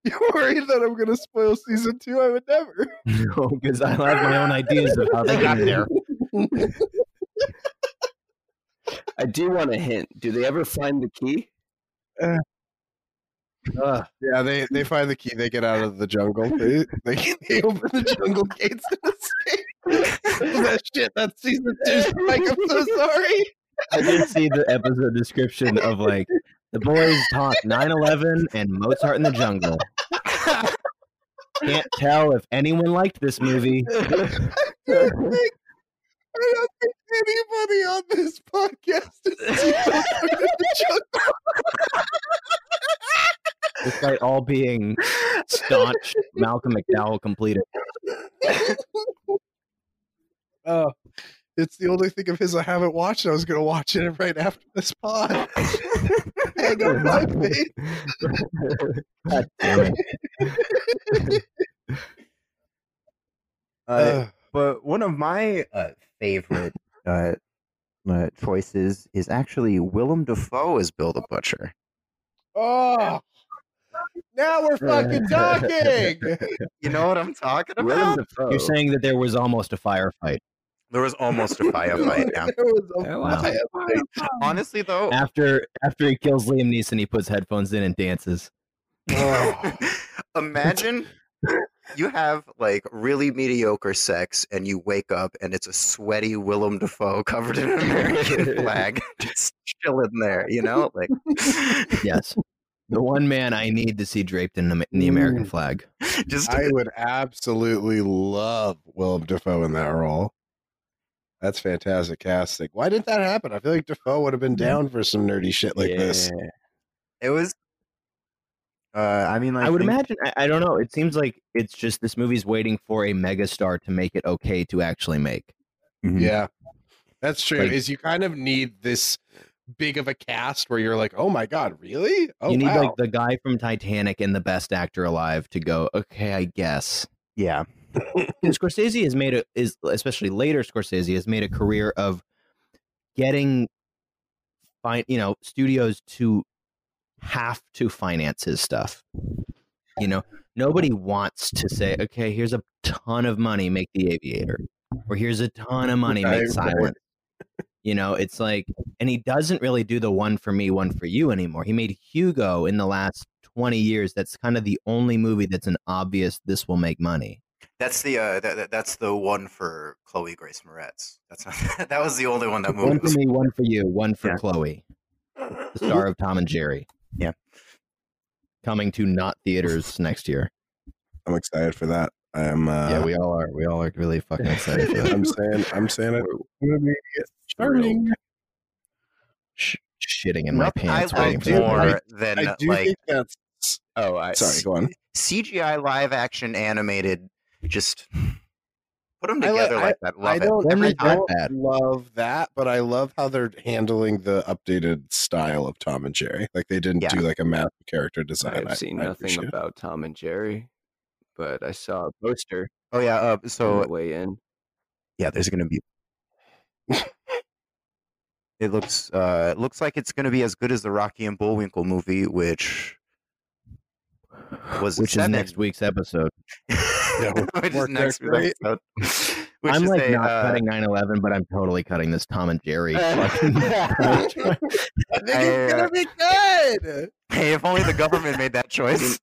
You're worried that I'm gonna spoil season two? I would never. No, because I have my own ideas of how they got there. I do want a hint. Do they ever find the key? Uh. Ugh. Yeah, they they find the key. They get out of the jungle. They they, they open the jungle gates and escape. That shit. That's season two. Mike, I'm so sorry. I did see the episode description of like the boys talk 9/11 and Mozart in the Jungle. Can't tell if anyone liked this movie. I don't think, I don't think anybody on this podcast seen the jungle. despite all being staunch Malcolm McDowell completed. Oh, it's the only thing of his I haven't watched. I was going to watch it right after this pod. Hang on my face. God damn it. Uh, Uh, but one of my uh, favorite uh, uh, choices is actually Willem Dafoe as Bill the Butcher. oh, now we're fucking talking. You know what I'm talking about? Dafoe. You're saying that there was almost a firefight. There was almost a firefight. Yeah. There was a Oh, wow. firefight. Honestly, though, After after he kills Liam Neeson, he puts headphones in and dances. Oh. imagine you have like really mediocre sex and you wake up and it's a sweaty Willem Dafoe covered in an American flag just chilling there, you know? Like, Yes. The one man I need to see draped in the, in the American mm. flag. just I would absolutely love Willem Dafoe in that role. That's fantastic casting. Why didn't that happen? I feel like Dafoe would have been down for some nerdy shit like this. It was. Uh, I mean, like, I would think- imagine. I, I don't know. It seems like it's just this movie's waiting for a megastar to make it okay to actually make. Mhm. Yeah, that's true. Like- is you kind of need this big of a cast where you're like, oh my god, really? Oh, you need wow. like the guy from Titanic and the best actor alive to go. Okay, I guess. Yeah. Scorsese has made a is especially later Scorsese has made a career of getting fine you know studios to have to finance his stuff. You know, nobody wants to say, okay, here's a ton of money, make the aviator. Or here's a ton of money, make silent. You know, it's like and he doesn't really do the one for me, one for you anymore. He made Hugo in the last 20 years. That's kind of the only movie that's an obvious this will make money. That's the uh, that, that- that's the one for Chloe Grace Moretz. That's not, that was the only one that movie One for was. me, one for you, one for Yeah. Chloe, the star of Tom and Jerry. Yeah. Coming to not theaters next year. I'm excited for that. I'm. Uh, yeah, we all are. We all are really fucking excited for that. I'm saying. I'm saying it. Real Charming. sh- shitting in my pants I waiting like for more movie. than I do like think that's. Oh, I Sorry, go on. CGI live action animated. Just put them I like- together like that. Love I don't, Every I don't Bad. love that, but I love how they're handling the updated style of Tom and Jerry. Like they didn't Yeah. do like a massive character design. I've I- seen I nothing appreciate about Tom and Jerry, but I saw a poster Oh yeah. Uh, so the way in. yeah, there's gonna be. it looks uh, it looks like it's gonna be as good as the Rocky and Bullwinkle movie, which was Which is next week's episode. which is next week's episode. Which I'm is like a, not uh, cutting 9/11, but I'm totally cutting this Tom and Jerry. I think it's uh, gonna be good. Hey, if only the government made that choice.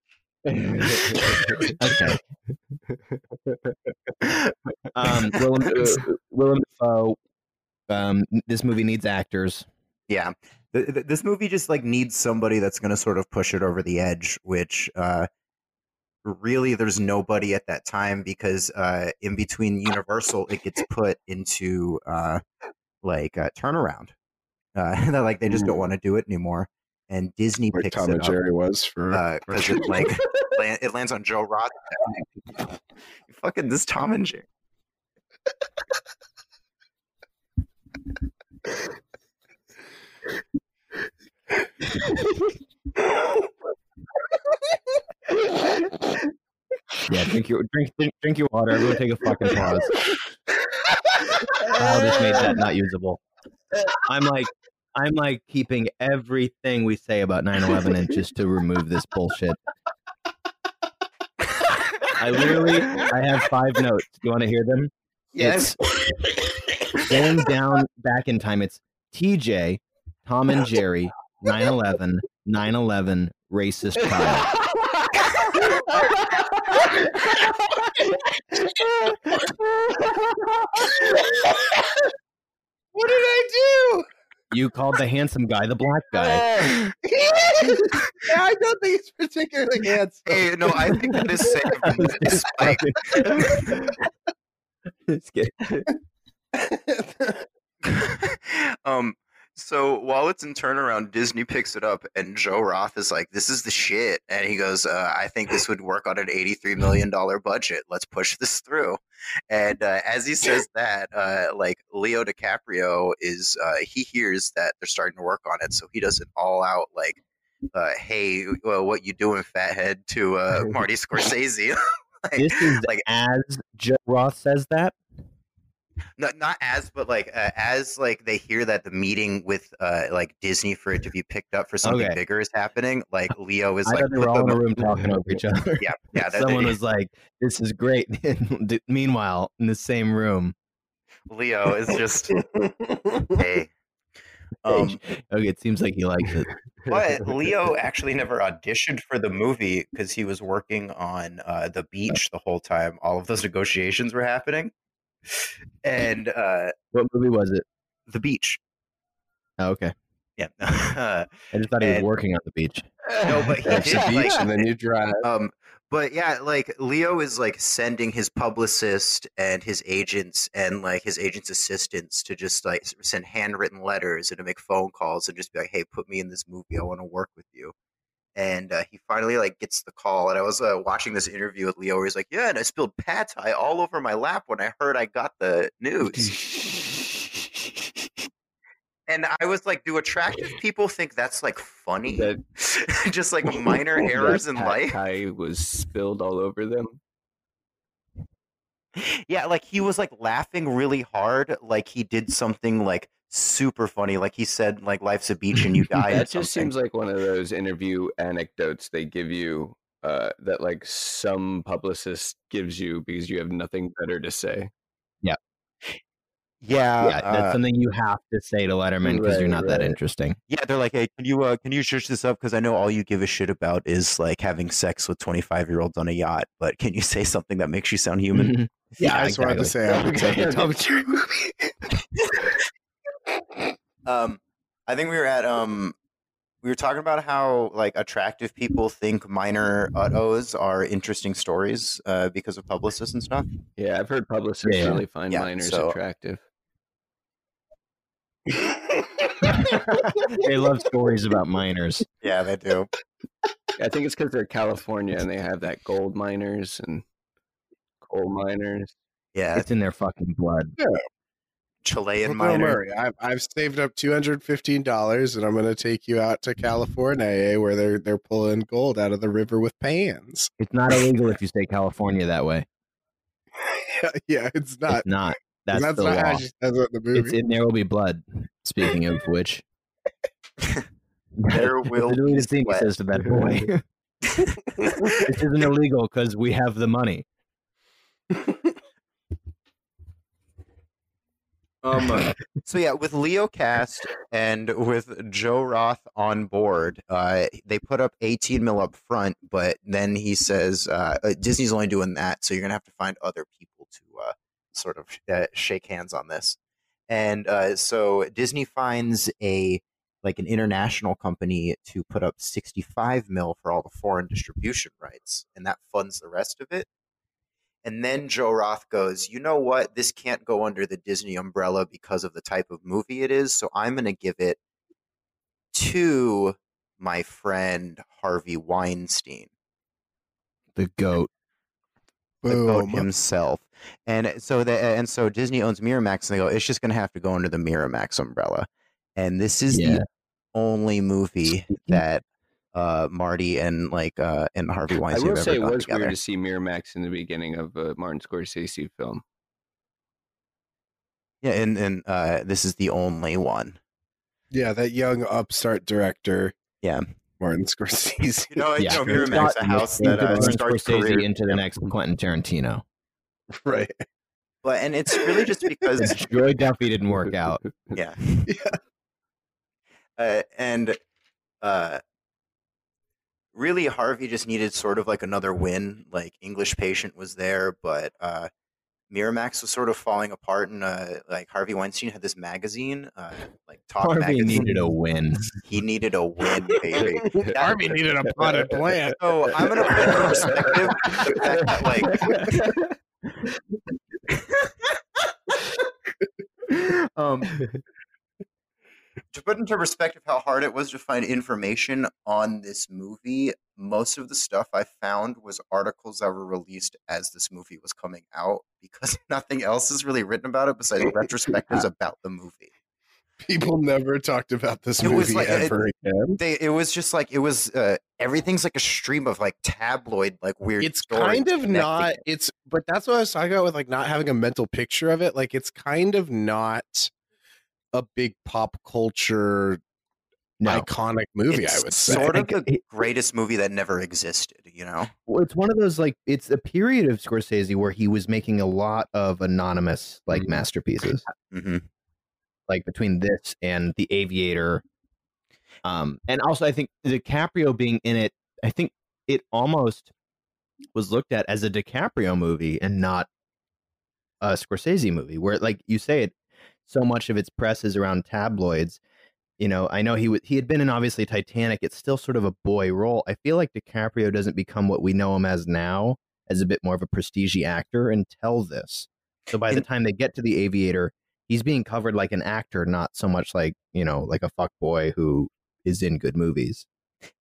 okay. Um, Willem, uh, Willem Dafoe. Um, this movie needs actors. Yeah. Th- th- This movie just like needs somebody that's going to sort of push it over the edge, which uh really there's nobody at that time because uh in between Universal it gets put into uh like uh, turnaround. Uh like they just don't want to do it anymore and Disney Like picks Tom it and up Jerry was for. because it like lan- it lands on Joe Roth. Fucking this Tom and Jerry. Yeah, drink your drink drink, drink your water. Everyone, take a fucking pause. Oh, this made that not usable. I'm like, I'm like keeping everything we say about 9/11 and just to remove this bullshit. I literally, I have five notes. Do you want to hear them? Yes. Going down back in time, it's TJ, Tom and Jerry, 9/11, 9/11, racist child. What did I do? You called the handsome guy the black guy. do? yeah, I don't think it's particularly handsome. Hey, no, I think that is safe. It's like, Just kidding. um, so while it's in turnaround, Disney picks it up, and Joe Roth is like, "This is the shit," and he goes, uh, "I think this would work on an eighty-three million dollar budget. Let's push this through." And uh, as he says that, uh, like Leo DiCaprio is, uh, he hears that they're starting to work on it, so he does an all-out like, uh, "Hey, well, what you doing, fathead?" to uh, Marty Scorsese. Like- This is like as Joe Roth says that. Not not as but like uh, as like they hear that the meeting with uh like Disney for it to be picked up for something Okay. bigger is happening like Leo is I like they were all in a room talking over each other. yeah yeah that, Someone was like, "This is great." Meanwhile, in the same room, Leo is just hey um okay, it seems like he likes it. but Leo actually never auditioned for the movie because he was working on uh the beach the whole time all of those negotiations were happening and uh What movie was it? the beach Oh, okay, yeah I just thought he was And- working on the beach. No, but he did, the like- beach, and then you drive. Um, but yeah, like Leo is like sending his publicist and his agents and like his agents' assistants to just like send handwritten letters and to make phone calls and just be like, "Hey, put me in this movie. I want to work with you." And uh, he finally like gets the call. And I was uh, watching this interview with Leo where he's like, "Yeah, and I spilled pad thai all over my lap when I heard I got the news." And I was like, "Do attractive people think that's like funny? That- just like minor errors in life?" Pie was spilled all over them. Yeah, like he was like laughing really hard, like he did something like super funny, like he said like "Life's a beach and you die." or That just seems like one of those interview anecdotes they give you uh, that like some publicist gives you because you have nothing better to say. yeah, yeah, yeah, that's uh, something you have to say to Letterman because you're Right, not that interesting. yeah. They're like, "Hey, can you uh, can you search this up? Because I know all you give a shit about is like having sex with twenty five year olds on a yacht. But can you say something that makes you sound human?" Yeah, I just wanted to say I would take a Tom and Jerry movie. Um, I think we were at um, we were talking about how like attractive people think minor uttos are interesting stories uh, because of publicists and stuff. Yeah, I've heard publicists Yeah. really find Yeah, minors so- attractive. they love stories about miners. Yeah, they do. I think it's because they're California and they have that gold miners and coal miners. Yeah, It's in their fucking blood. Chilean Well, don't worry. I've, I've saved up two hundred fifteen dollars, and I'm going to take you out to California, eh, where they're they're pulling gold out of the river with pans. It's not illegal if you say California that way. yeah, it's not. It's not. That's, That's, the not law. how she says it in the movie. It's in there will be blood. Speaking of which, There will the be deleted scene sweat. says to that boy, "This isn't illegal because we have the money." Um, so yeah, with Leo cast and with Joe Roth on board, uh, they put up 18 mil up front, but then he says uh, uh, Disney's only doing that, so you're gonna have to find other people to uh, sort of uh, shake hands on this. And uh, so Disney finds a like an international company to put up 65 mil for all the foreign distribution rights, and that funds the rest of it. And then Joe Roth goes, you know what? This can't go under the Disney umbrella because of the type of movie it is. So I'm going to give it to my friend Harvey Weinstein, The goat. the goat himself. And so the, and so Disney owns Miramax, and they go, it's just going to have to go under the Miramax umbrella. And this is Yeah. the only movie that uh, Marty and like uh, and Harvey Weinstein. I Weinstein will have say it was together. weird to see Miramax in the beginning of a Martin Scorsese film. Yeah, and and uh, this is the only one. Yeah, that young upstart director. Yeah. Martin Scorsese. You know, Yeah, you know it's Miramax, got- a house that uh, starts Scorsese career, into the next Quentin Tarantino. right. but and it's really just because Joy Duffy didn't work out. yeah, Yeah. uh, and uh, really Harvey just needed sort of like another win. Like English Patient was there, but uh, Miramax was sort of falling apart, and uh, like Harvey Weinstein had this magazine, uh, like Talk Harvey magazine. needed a win. he needed a win, baby. Harvey needed a potted plant. So I'm gonna put in perspective the fact that like um to put into perspective how hard it was to find information on this movie, most of the stuff I found was articles that were released as this movie was coming out because nothing else is really written about it besides retrospectives about the movie. People never talked about this It movie like- it- ever again. They it was just like it was uh, everything's like a stream of like tabloid like weird It's kind of not. it. It's but that's what I was talking about with like not having a mental picture of it. Like it's kind of not a big pop culture No, iconic movie. It's I would say. sort of the it- greatest movie that never existed, you know? Well, it's one of those like it's a period of Scorsese where he was making a lot of anonymous like Mhm. masterpieces, Mm-hmm. like between this and The Aviator. Um, and also I think DiCaprio being in it, I think it almost was looked at as a DiCaprio movie and not a Scorsese movie. Where like you say it, so much of its press is around tabloids. You know, I know he w- he had been in obviously Titanic. It's still sort of a boy role. I feel like DiCaprio doesn't become what we know him as now, as a bit more of a prestige actor until this. So by the time they get to the Aviator, he's being covered like an actor, not so much like you know, like a fuck boy who is in good movies.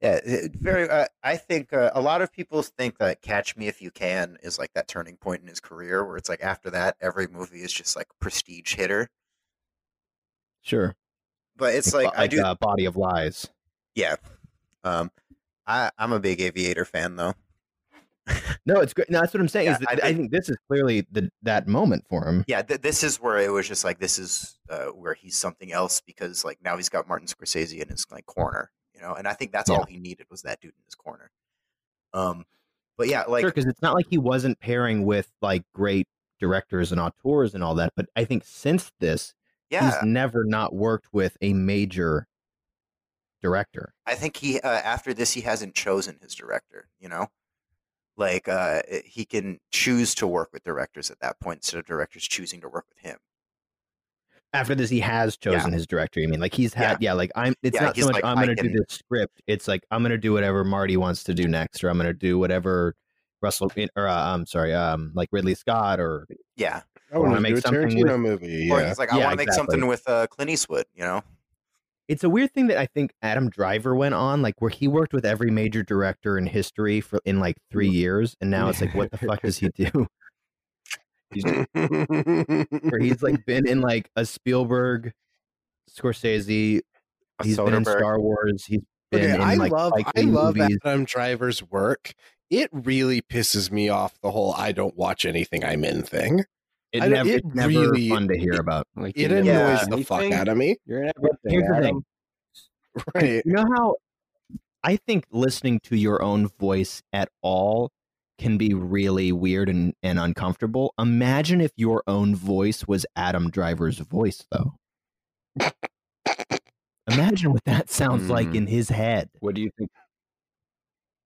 Yeah, very. Uh, I think uh, a lot of people think that "Catch Me If You Can" is like that turning point in his career, where it's like after that, every movie is just like prestige hitter. Sure, But it's like, I do, uh, Body of Lies. yeah. Um, I I'm a big Aviator fan though. No, it's great. No, that's what I'm saying. Yeah, is that I I, think- think this is clearly the that moment for him. Yeah, th- this is where it was just like this is uh, where he's something else because like now he's got Martin Scorsese in his like corner, you know, and I think that's Yeah. all he needed was that dude in his corner. Um, but yeah, like sure, because it's not like he wasn't pairing with like great directors and auteurs and all that. But I think since this, yeah, he's never not worked with a major director. I think he uh, after this he hasn't chosen his director. You know, like uh, he can choose to work with directors at that point instead of directors choosing to work with him. After this, he has chosen his director. I mean, like he's had, yeah, like I'm. It's Yeah, not so much like, I'm going to do this script. It's like I'm going to do whatever Marty wants to do next, or I'm going to do whatever Russell or uh, I'm sorry, um, like Ridley Scott or Yeah, I wanna make make a something Tarantino with- movie. or Yeah. he's like, I Yeah, want to make exactly. something with uh, Clint Eastwood. You know, it's a weird thing that I think Adam Driver went on, like where he worked with every major director in history for in like three years, and now it's like, what the fuck does he do? He's, where he's like been in like a Spielberg, Scorsese. A He's been in Star Wars. He's been okay, in I like love I love movies. Adam Driver's work. It really pisses me off the whole "I don't watch anything I'm in" thing. It I don't- never, it it's never really- fun to hear it- about. Like It annoys Yeah. the fuck anything? out of me. You're in everything. Here's the thing. Right. You know how I think listening to your own voice at all can be really weird and, and uncomfortable. Imagine if your own voice was Adam Driver's voice, though. Imagine what that sounds like Mm. in his head. What do you think?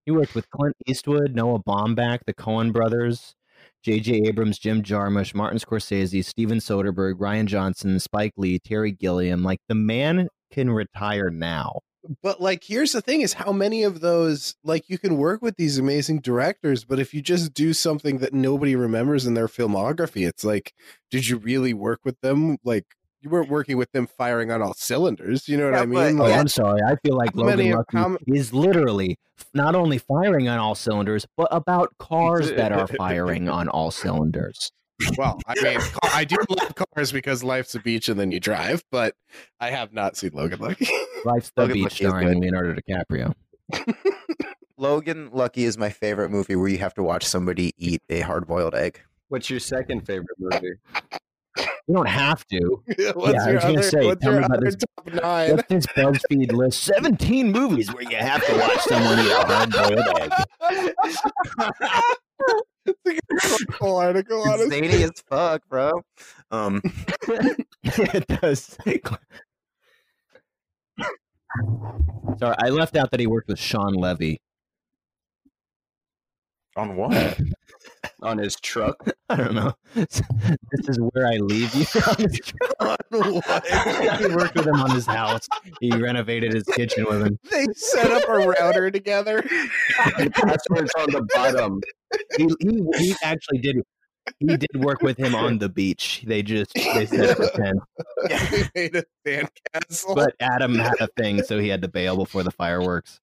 He worked with Clint Eastwood, Noah Baumbach, the Coen brothers, J.J. Abrams, Jim Jarmusch, Martin Scorsese, Steven Soderbergh, Rian Johnson, Spike Lee, Terry Gilliam. Like the man can retire now. But like here's the thing is how many of those like you can work with these amazing directors, but if you just do something that nobody remembers in their filmography, it's like, did you really work with them? Like you weren't working with them firing on all cylinders. You know what Yeah, I but- mean? Oh, Like, I'm sorry. I feel like How Logan Lucky how m- is literally not only firing on all cylinders, but about cars that are firing on all cylinders. well, I mean, I do love cars because life's a beach and then you drive, but I have not seen Logan Lucky. Life's the Logan Beach Lucky is starring. Leonardo DiCaprio. Logan Lucky is my favorite movie where you have to watch somebody eat a hard boiled egg. What's your second favorite movie? You don't have to. what's Yeah, I was gonna say, tell me about this- top nine? What's this BuzzFeed list? 17 movies where you have to watch someone eat a hard-boiled egg. it's a good article It's it. zany as fuck, bro. Um, it does. Sorry, I left out that he worked with Shawn Levy. On what? on his truck. I don't know. this is where I leave you. On what? he worked with him on his house. He renovated his kitchen with him. They set up a router together. That's where it's on the bottom. He, he, he actually did. He did work with him on the beach. They just they set up a tent, they made a sandcastle. but Adam had a thing, so he had to bail before the fireworks.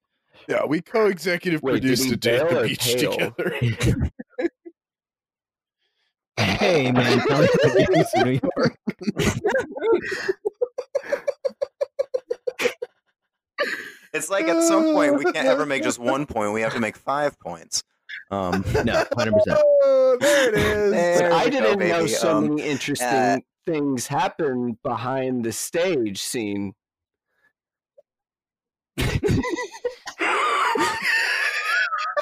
Yeah, we co-executive Wait, produced he a day at the beach tail? together. Hey man, tell me about games in New York. It's like at some point we can't ever make just one point. We have to make five points. Um, No, hundred percent. Oh, there it is. There But I didn't know baby. so Um, many interesting uh, things happen behind the stage scene.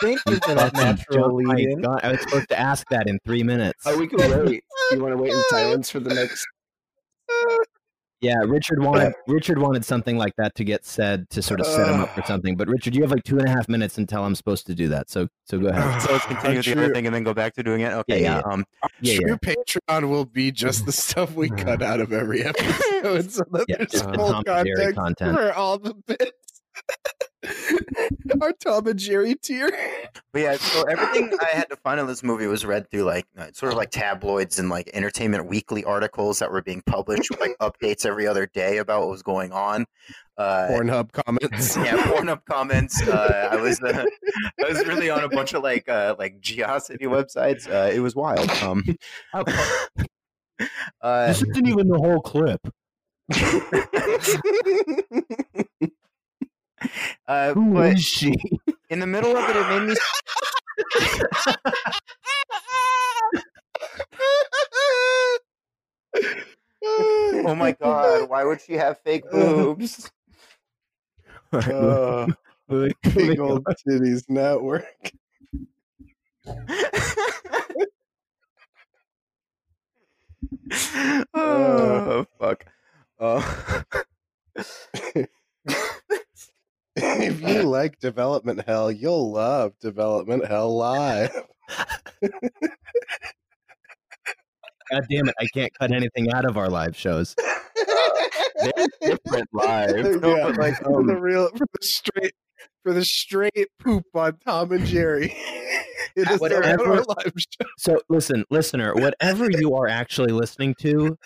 Thank you for that natural lead. God, I was supposed to ask that in three minutes. Oh, we can wait. You want to wait in silence for the next? Yeah, Richard wanted Richard wanted something like that to get said to sort of set him up for something. But Richard, you have like two and a half minutes until I'm supposed to do that. So so go ahead. So let's continue with the other thing and then go back to doing it. Okay, Yeah, yeah. Um, Yeah, True Patreon will be just the stuff we cut out of every episode, so that Yeah, there's the full Tom and Jerry context content. for all the bits. Our Tom and Jerry tier. but yeah, so everything I had to find on this movie was read through like uh, sort of like tabloids and like Entertainment Weekly articles that were being published with like updates every other day about what was going on. Uh, Pornhub comments. yeah, Pornhub comments. Uh, I was uh, I was really on a bunch of like uh, like Geocity websites. Uh, it was wild. Um, uh, This isn't even the whole clip. uh, Who but she? in the middle of it, it made me. Oh my god! Why would she have fake boobs? Uh, big old titties network. oh fuck! Oh. If you like Development Hell, you'll love Development Hell Live. God damn it! I can't cut anything out of our live shows. Different live. No, yeah, but, like, for um, the real, for the straight, for the straight poop on Tom and Jerry. it is Whatever. live show. So listen, listener, whatever you are actually listening to,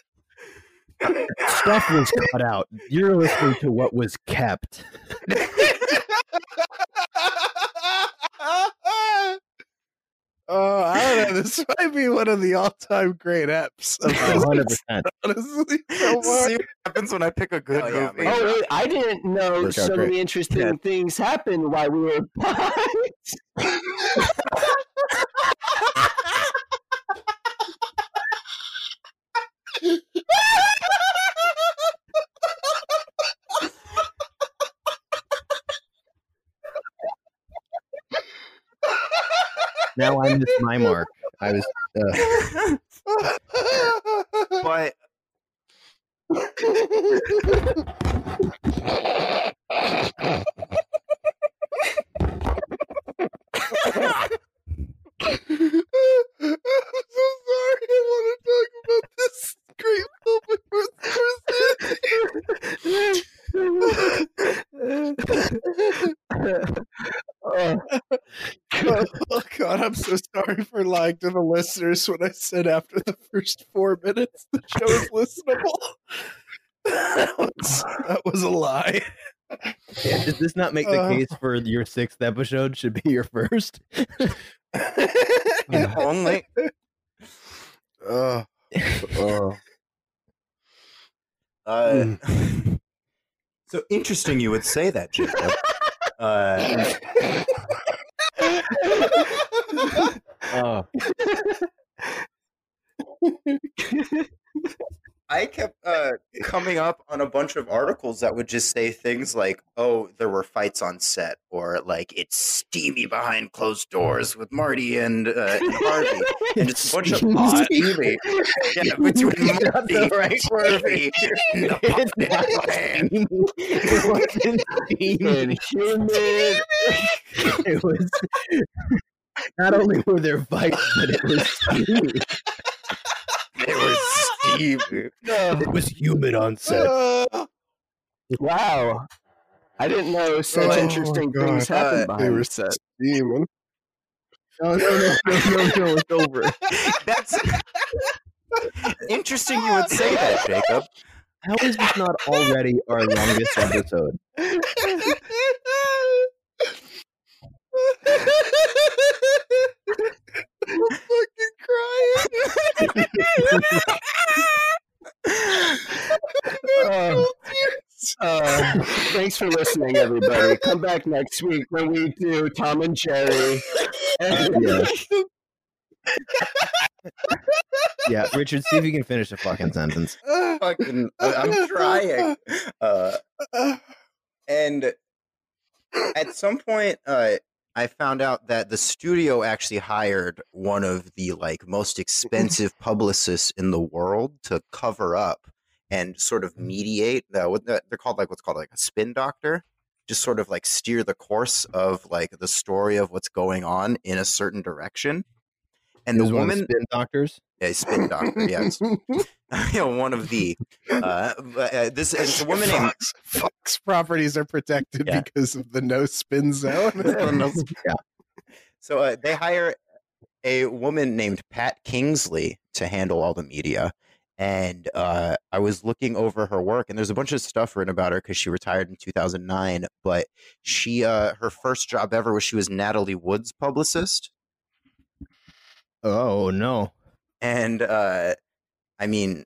stuff was cut out. You're listening to what was kept. Oh, I don't know. This might be one of the all-time great eps. Of this, hundred percent. honestly, so. See what happens when I pick a good Oh, yeah, movie. Oh, wait, I didn't know Worked so many interesting Yeah. things happened while we were behind. Missed my mark. I was. Uh, but listeners when I said after the first four minutes the show is listenable. that, was, that was a lie. does this not make the Uh. case for your sixth episode should be your first? only Oh, oh. uh, so interesting you would say that, Jacob. Uh, Oh, coming up on a bunch of articles that would just say things like, "Oh, there were fights on set," or like, "It's steamy behind closed doors with Marty and, uh, and Harvey," and it's a bunch of hot Steamy. yeah, between Marty the right. Harvey, and the not man. It wasn't steamy. It was not only were there fights, but it was steamy. They were steamy. It was humid on set. Uh, Wow. I didn't know such Oh, interesting God. things happened Uh, they behind were the set. steaming. No, no, no, no, no, no, it's over. That's interesting. You would say that, Jacob. How is this not already our longest episode? I'm fucking crying. Uh, thanks for listening, everybody. Come back next week when we do Tom and Jerry. Yeah. Yeah, Richard, see if you can finish a fucking sentence. Fucking, I'm trying. Uh, and at some point, uh, I found out that the studio actually hired one of the like most expensive publicists in the world to cover up and sort of mediate. Uh, they're called like what's called like a spin doctor, just sort of like steer the course of like the story of what's going on in a certain direction. And the woman, spin doctors. yeah, spin doctor, yes, yeah, one of the. Uh, uh, this it's a woman named Fox, Fox properties are protected Yeah. because of the no spin zone. Yeah. So uh, they hire a woman named Pat Kingsley to handle all the media. And uh, I was looking over her work, and there's a bunch of stuff written about her because she retired in 2009. But she, uh, her first job ever was she was Natalie Wood's publicist. Oh no. And uh, I mean,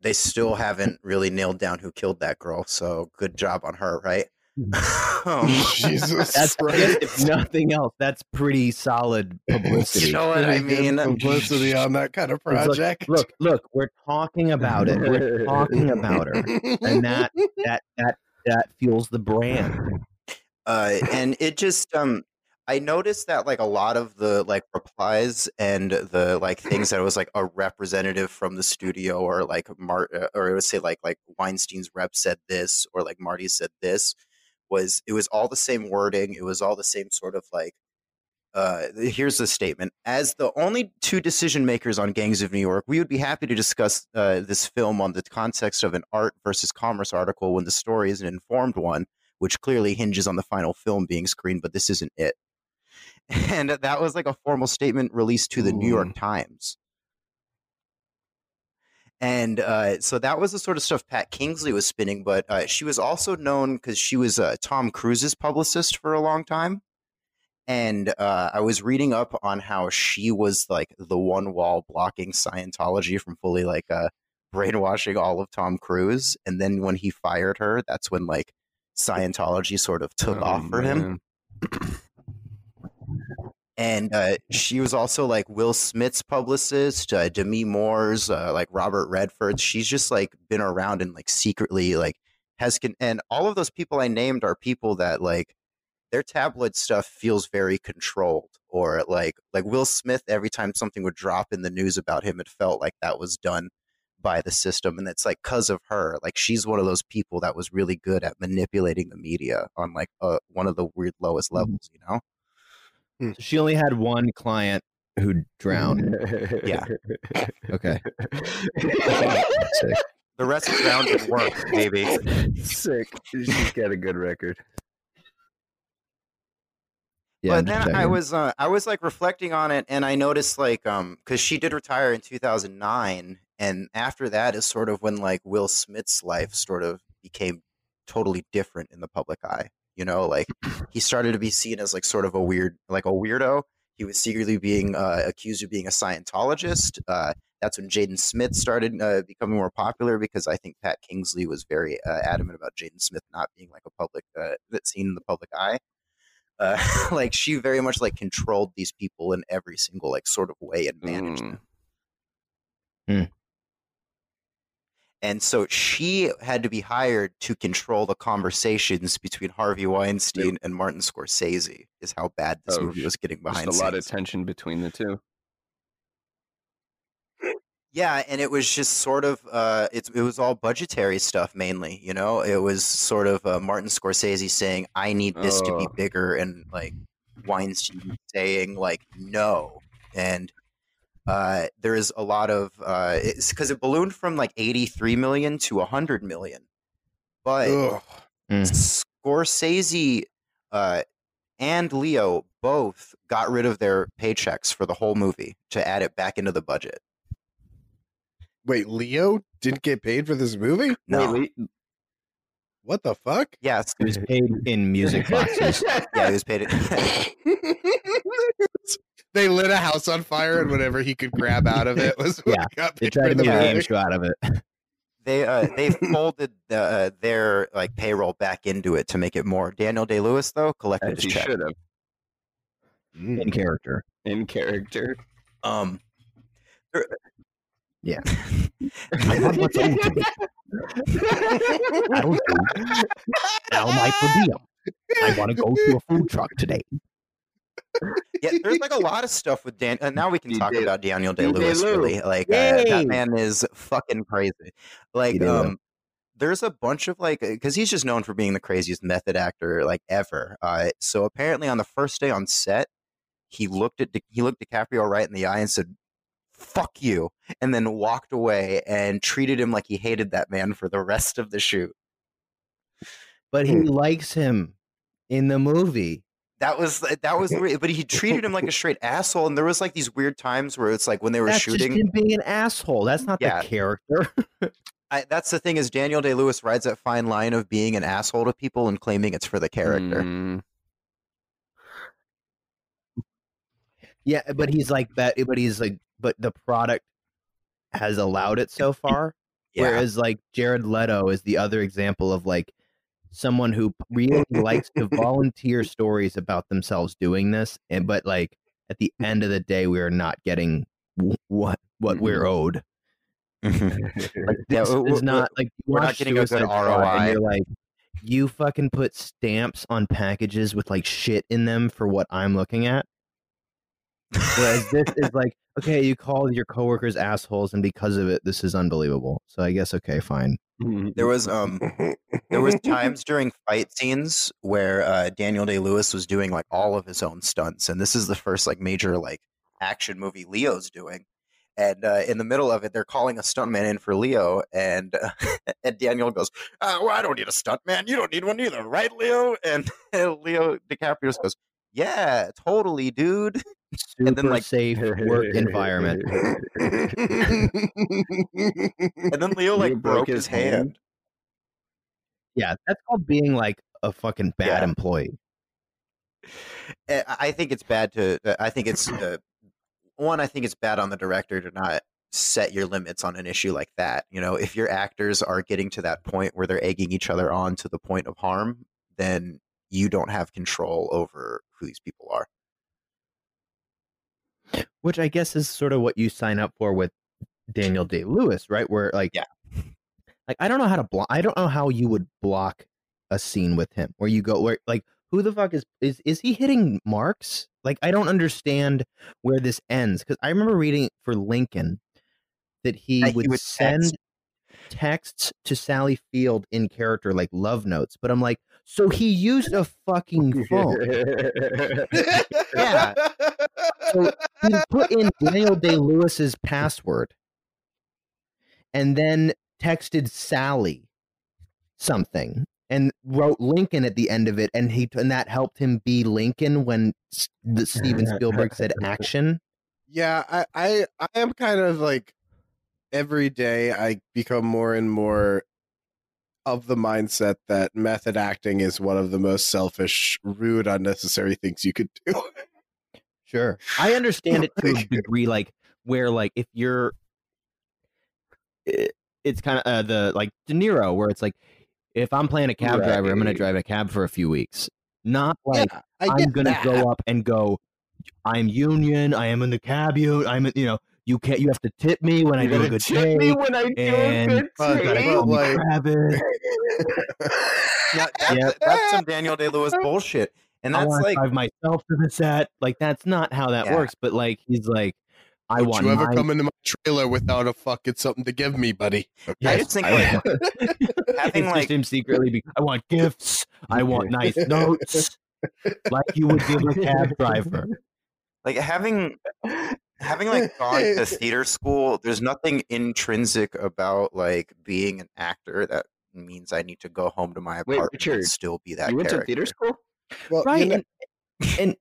they still haven't really nailed down who killed that girl. So good job on her, right? Um, Jesus That's I guess Christ. if nothing else, that's pretty solid publicity. you know what I mean? publicity on that kind of It's like, project. Look, look, we're talking about it. We're talking about her. And that that that that fuels the brand. uh and it just um i noticed that like a lot of the like replies and the like things that was like a representative from the studio or like Mart uh, or it would say like like weinstein's rep said this or like marty said this was it was all the same wording it was all the same sort of like uh, here's the statement. As the only two decision makers on Gangs of New York, we would be happy to discuss uh, this film on the context of an art versus commerce article when the story is an informed one which clearly hinges on the final film being screened, but this isn't it. And that was like a formal statement released to the New York Times. And uh, so that was the sort of stuff Pat Kingsley was spinning, but uh, she was also known because she was uh, Tom Cruise's publicist for a long time. And uh, I was reading up on how she was like the one wall blocking Scientology from fully like uh, brainwashing all of Tom Cruise. And then when he fired her, that's when like Scientology sort of took Oh, off for him. And uh, she was also like Will Smith's publicist, uh, Demi Moore's, uh, like Robert Redford's. She's just like been around and like secretly like has con- and all of those people I named are people that like their tabloid stuff feels very controlled or like like Will Smith every time something would drop in the news about him it felt like that was done by the system. And it's like cuz of her. Like she's one of those people that was really good at manipulating the media on like uh, one of the weird lowest levels you know So she only had one client who drowned. Yeah. Okay. the rest of drowned in work maybe Sick. She's got a good record. Yeah. I'm but just then I was uh, I was like reflecting on it, and I noticed like um because she did retire in 2009, and after that is sort of when like Will Smith's life sort of became totally different in the public eye. You know, like he started to be seen as like sort of a weird like a weirdo. He was secretly being uh, accused of being a Scientologist. Uh, that's when Jaden Smith started uh, becoming more popular because I think Pat Kingsley was very uh, adamant about Jaden Smith not being like a public uh, seen in the public eye uh, like she very much like controlled these people in every single like sort of way and managed Mm. them. Hmm. And so she had to be hired to control the conversations between Harvey Weinstein and Martin Scorsese. Is how bad this Oh, movie was getting behind Just a lot of tension between the two. Yeah, and it was just sort of uh, it, it was all budgetary stuff mainly. You know, it was sort of uh, Martin Scorsese saying, "I need this to be Oh. bigger," and like Weinstein saying, "Like no," and uh, there is a lot of uh, it's because it ballooned from like eighty three million to hundred million, but Ugh. Scorsese uh, and Leo both got rid of their paychecks for the whole movie to add it back into the budget. Wait, Leo didn't get paid for this movie? No. Wait, What the fuck? Yes, He was paid in music boxes. yeah, he was paid. It. they lit a house on fire, and whatever he could grab out of it was what Yeah, got They tried to the make a game movie. show out of it. they uh, they folded the, uh, their like payroll back into it to make it more. Daniel Day Lewis though collected As his he check. should have Mm. in character. in character. Um, Yeah. I want what's owed to me. That'll do. Now my per diem. I want to go to a food truck today. Yeah, there's like a lot of stuff with Dan. Uh, now we can D- talk Day- about Daniel Day Lewis. Really, like uh, that man is fucking crazy. Like, um, there's a bunch of like because he's just known for being the craziest method actor like ever. Uh, so apparently on the first day on set, he looked at he looked DiCaprio right in the eye and said, "Fuck you," and then walked away and treated him like he hated that man for the rest of the shoot. But he likes him in the movie. That was that was weird, but he treated him like a straight asshole. And there was like these weird times where it's like when they were That's shooting. just him being an asshole. That's not Yeah. the character. I, that's the thing is Daniel Day Lewis rides that fine line of being an asshole to people and claiming it's for the character. Mm, yeah, but he's like that. But he's like, but the product has allowed it so far. Yeah. Whereas like Jared Leto is the other example of like someone who really likes to volunteer stories about themselves doing this, and but like at the end of the day, we are not getting what what we're mm-hmm. owed. Like this is not like we're not getting a good ROI. You're like, you fucking put stamps on packages with like shit in them for what I'm looking at. Whereas this is like, okay, you call your coworkers assholes, and because of it, this is unbelievable. So I guess okay, fine. Mm. there was um there was times during fight scenes where uh, Daniel Day Lewis was doing like all of his own stunts, and this is the first like major like action movie Leo's doing. And uh, in the middle of it, they're calling a stuntman in for Leo, and uh, and Daniel goes, uh, "Well, I don't need a stuntman. You don't need one either, right, Leo?" And, Leo DiCaprio goes, "Yeah, totally, dude." Super And then, like- safe work environment. And then Leo like Leo broke, his hand. Yeah, that's called being like a fucking bad Yeah. employee. I I think it's bad to. uh, I think it's uh, one. I think it's bad on the director to not set your limits on an issue like that. You know, if your actors are getting to that point where they're egging each other on to the point of harm, then you don't have control over who these people are. Which I guess is sort of what you sign up for with Daniel Day Lewis, right? Where like, Yeah. like I don't know how to block. I don't know how you would block a scene with him where you go where like who the fuck is is is he hitting marks? Like I don't understand where this ends because I remember reading for Lincoln that he That he would would send text. texts to Sally Field in character like love notes, but I'm like, so he used a fucking phone. Yeah. So he put in Daniel Day Lewis's password and then texted Sally something and wrote Lincoln at the end of it and he and that helped him be Lincoln when the Steven Spielberg said action. Yeah, I, I I am kind of like every day I become more and more of the mindset that method acting is one of the most selfish, rude, unnecessary things you could do. Sure. I understand it to a degree like where like if you're it, it's kind of uh, the like De Niro where it's like if I'm playing a cab driver, I'm going to drive a cab for a few weeks. Not like yeah, I'm gonna go up and go. I'm union. I am in the cab union. I'm you know you can't. You have to tip me when I do a good tip take. me when I do and a good You gotta take. call me like- Travis. Yeah, that's, Yeah. that's some Daniel Day Lewis bullshit, and I that's want to like drive myself to the set. Like that's not how that Yeah. works. But like he's like, I Don't want you ever my come into my trailer without a fucking something to give me, buddy? I Yes, just think I like having like him secretly. Be, I want gifts. I want nice notes, like you would give a cab driver. like having having like gone to theater school there's nothing intrinsic about like being an actor that means i need to go home to my Wait, apartment Richard, and still be that You went to theater school? Well, you Right. know- and, and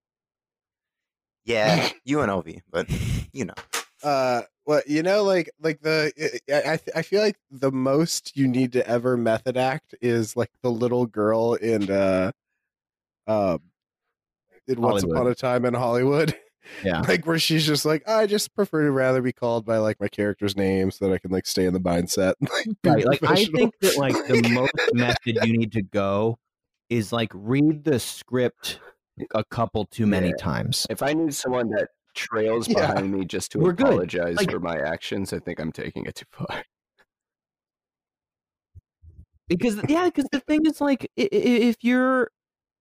yeah unlv but you know uh well you know like like the i I, I feel like the most you need to ever method act is like the little girl in uh um in once Hollywood. upon a time in hollywood Yeah. like where she's just like i just prefer to rather be called by like my character's name so that i can like stay in the mindset like, right, like I think that like the most method you need to go is like read the script a couple too many Yeah. times. If I need someone that trails Yeah. behind me just to We're apologize Like- for my actions, I think I'm taking it too far. because yeah because the thing is like i- i- if you're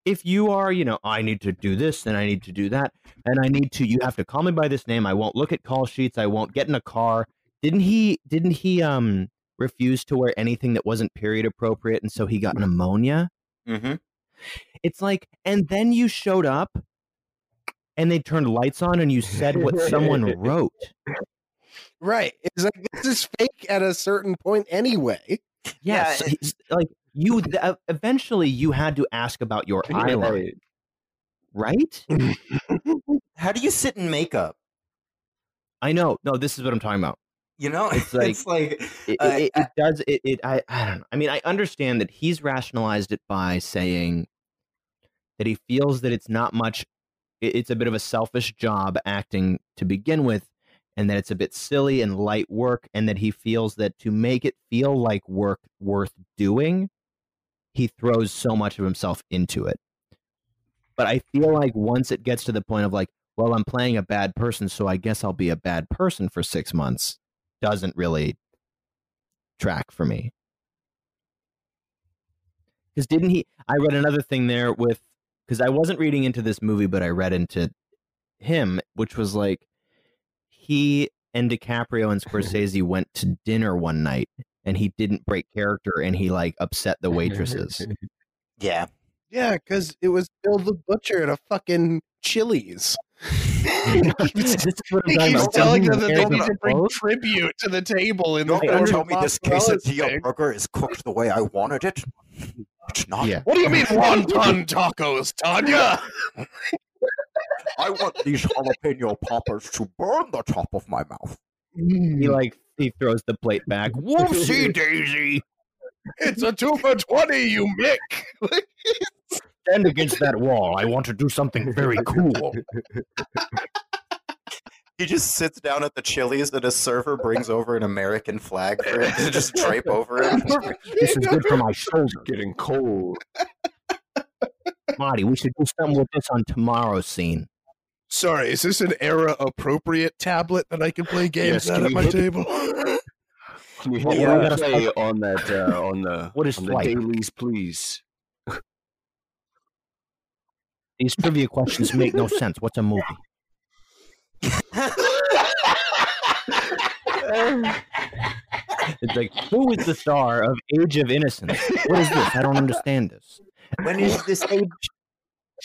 if you are you know i need to do this and i need to do that and i need to you have to call me by this name i won't look at call sheets i won't get in a car. Didn't he didn't he um refuse to wear anything that wasn't period appropriate and so he got pneumonia? Mm-hmm. it's like and then you showed up and they turned lights on and you said what someone wrote. Right it's like this is fake at a certain point anyway. Yes Yeah, he's- like you th- eventually you had to ask about your eyeliner, right how do you sit in makeup I know. No, this is what I'm talking about. you know It's like- it's like It, Uh, it, it does. It, it. I. I don't know. I mean, I understand that he's rationalized it by saying that he feels that it's not much. it- It's a bit of a selfish job acting to begin with, and that it's a bit silly and light work, and that he feels that to make it feel like work worth doing, he throws so much of himself into it. But I feel like once it gets to the point of like, well, I'm playing a bad person, so I guess I'll be a bad person for six months, doesn't really track for me. Because didn't he? I read another thing there with because I wasn't reading into this movie, but I read into him, which was like he and DiCaprio and Scorsese went to dinner one night, and he didn't break character, and he like upset the waitresses. yeah yeah because it was bill the butcher at a fucking chili's this is what I'm He keeps telling them that they cares need to bring both. tribute to the table in Don't the I tell me this mozzarella quesadilla stick. burger is cooked the way I wanted it. It's not. Yeah. What do you mean wonton tacos, Tanya? I want these jalapeno poppers to burn the top of my mouth. He mm. like he throws the plate back. Whoopsie daisy! It's a two for twenty, you Mick. Stand against that wall. I want to do something very cool. He just sits down at the Chili's and a server brings over an American flag for him to just drape over him. This is good for my shoulder. Getting cold. Marty, we should do something with this on tomorrow's scene. Sorry, is this an era appropriate tablet that I can play games Yes, at at my hit- table? Can you hit yeah, we yeah, gotta play on that uh, on the What is on the dailies, please? These trivia questions make no sense. What's a movie? It's like, who is the star of Age of Innocence? What is this? I don't understand this. when is this age?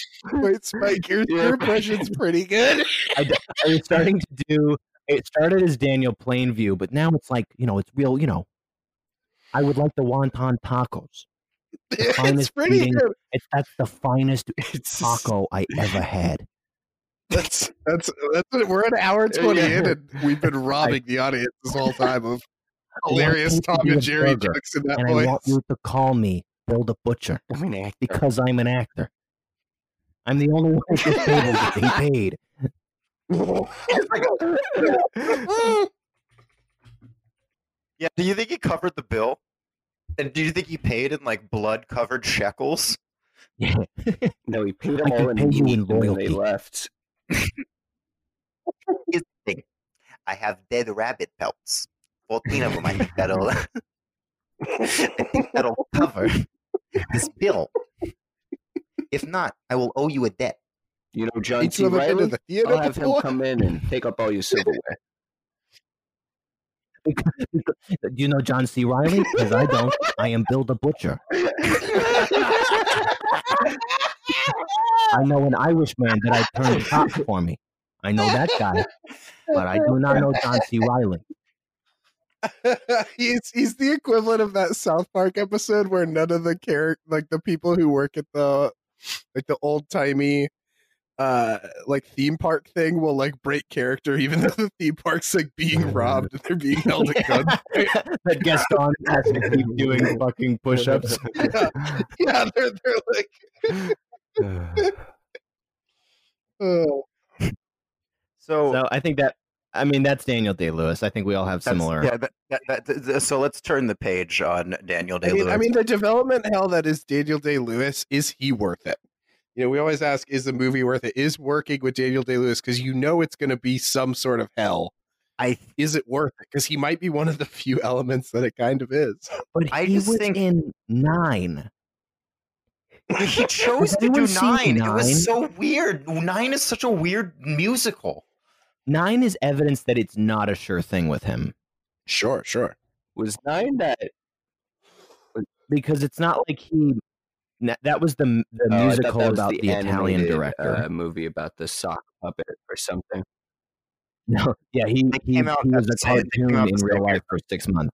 Wait, Spike, your, Yeah. your impression's pretty good. I, I was starting to do. It started as Daniel Plainview, but now it's like you know, it's real. You know, I would like the wonton tacos. It's pretty eating- good. It's that's the finest It's taco I ever had. That's that's that's it. We're an hour twenty Yeah. in, and we've been robbing the audience this whole time of hilarious Tom and Jerry burger, jokes in that and I want you to call me Bill the Butcher I mean, actor. because I'm an actor. I'm the only one at this table getting paid. Yeah. Do you think he covered the bill? And do you think he paid in like blood covered shekels? no, he paid I them all can in pay you meat in and then they left. Here's the thing. I have dead rabbit pelts. 14 of them. I think that'll, I think that'll cover this bill. If not, I will owe you a debt. You know John Each C. of them into Reilly? the I'll have him come in and take up all your silverware. Do you know John C. Reilly? Because I don't. I am Bill the Butcher. I know an Irishman that I turned cop for me. I know that guy, but I do not know John C. Reilly. he's he's the equivalent of that South Park episode where none of the character like the people who work at the like the old timey uh like theme park thing will like break character even though the theme park's like being robbed and they're being held at gunpoint. that Gaston has to keep doing fucking push-ups. yeah, yeah, they're they're like oh, So, So I think that I mean that's Daniel Day Lewis. I think we all have that's- similar. Yeah, that, that, that, th- th- so let's turn the page on Daniel Day I mean, Lewis. I mean, the development hell that is Daniel Day Lewis is he worth it? You know, we always ask, is the movie worth it? Is working with Daniel Day Lewis because you know it's going to be some sort of hell? I Is it worth it? Because he might be one of the few elements that it kind of is. But I he just was think- in nine. he chose to do anyone seen nine. It was so weird. Nine is such a weird musical. Nine is evidence that it's not a sure thing with him Sure, sure. Was nine that because it's not like he. That was the the Oh, musical was about the, Italian director. uh, movie about the sock puppet or something. no, yeah, he They he, came out he was the a same- they came cartoon in real same life for six months.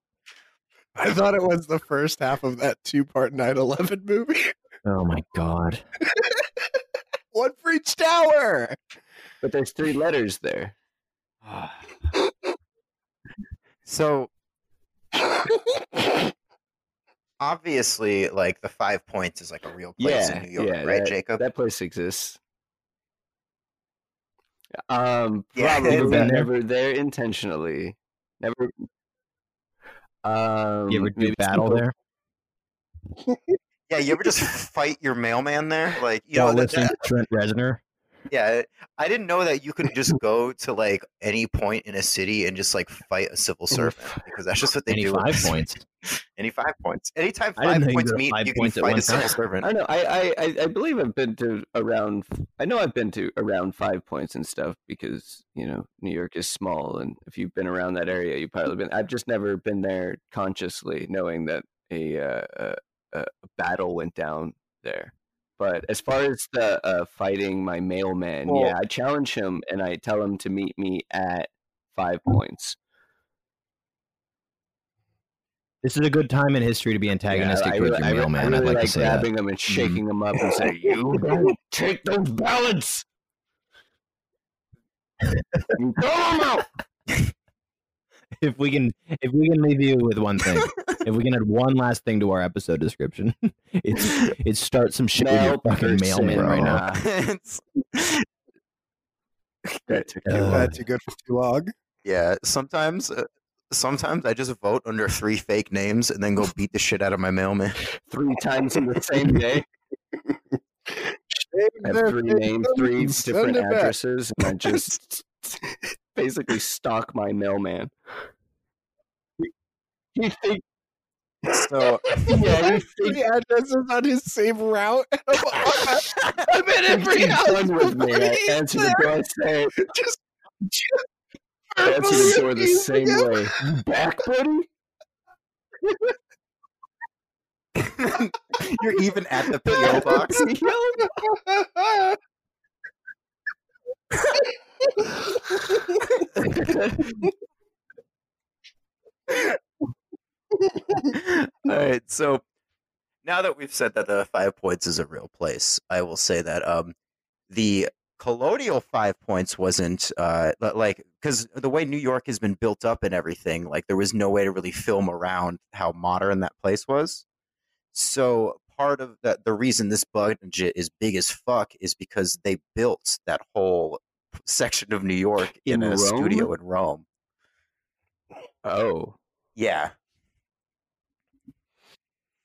I thought it was the first half of that two part 9 11 movie. Oh my god! One for each tower. But there's three letters there. So obviously, like the Five Points is like a real place yeah, in New York, yeah, right, that, Jacob? That place exists. Um, Yeah, probably it's- but never there intentionally. Never. Um, You ever do battle some- there? yeah, you ever just fight your mailman there? Like, you While know, that, to Trent Reznor. Yeah, I didn't know that you could just go to like any point in a city and just like fight a civil servant because that's just what they do. Any do. five points. Any five points. Anytime five points meet, five you can points at fight a civil time. servant. I know. I, I I I believe I've been to around. I know I've been to around Five Points and stuff because you know New York is small, and if you've been around that area, you've probably been. I've just never been there consciously, knowing that a uh, a, a battle went down there. But as far as the uh, fighting my mailman, Well- yeah, I challenge him and I tell him to meet me at Five Points. This is a good time in history to be antagonistic Yeah, towards really- your mailman. I really I'd like, like to say that. grabbing him and shaking him up and say, "You don't take those ballots. Throw 'em out." If we can, if we can leave you with one thing, if we can add one last thing to our episode description, it's it's start some shit with your fucking person, mailman right now. uh, It's- that took Uh, too long. That's too good for too long. yeah, sometimes, uh, sometimes I just vote under three fake names and then go beat the shit out of my mailman. three times in the same day. I have three names, three different addresses, and I just basically stalk my mailman. He think, So yeah, he Three addresses on his same route. I'm in every He's house. done with me. I He's answer the there. door. I say, Just, I answer the door the same abusing way. Back, buddy. you're even at the PO box. All right, so now that we've said that the Five Points is a real place, I will say that um, the colonial Five Points wasn't uh, like because the way New York has been built up and everything, like there was no way to really film around how modern that place was. So part of that, the reason this budget is big as fuck is because they built that whole section of New York in, In a Rome? studio in Rome. Oh, Yeah,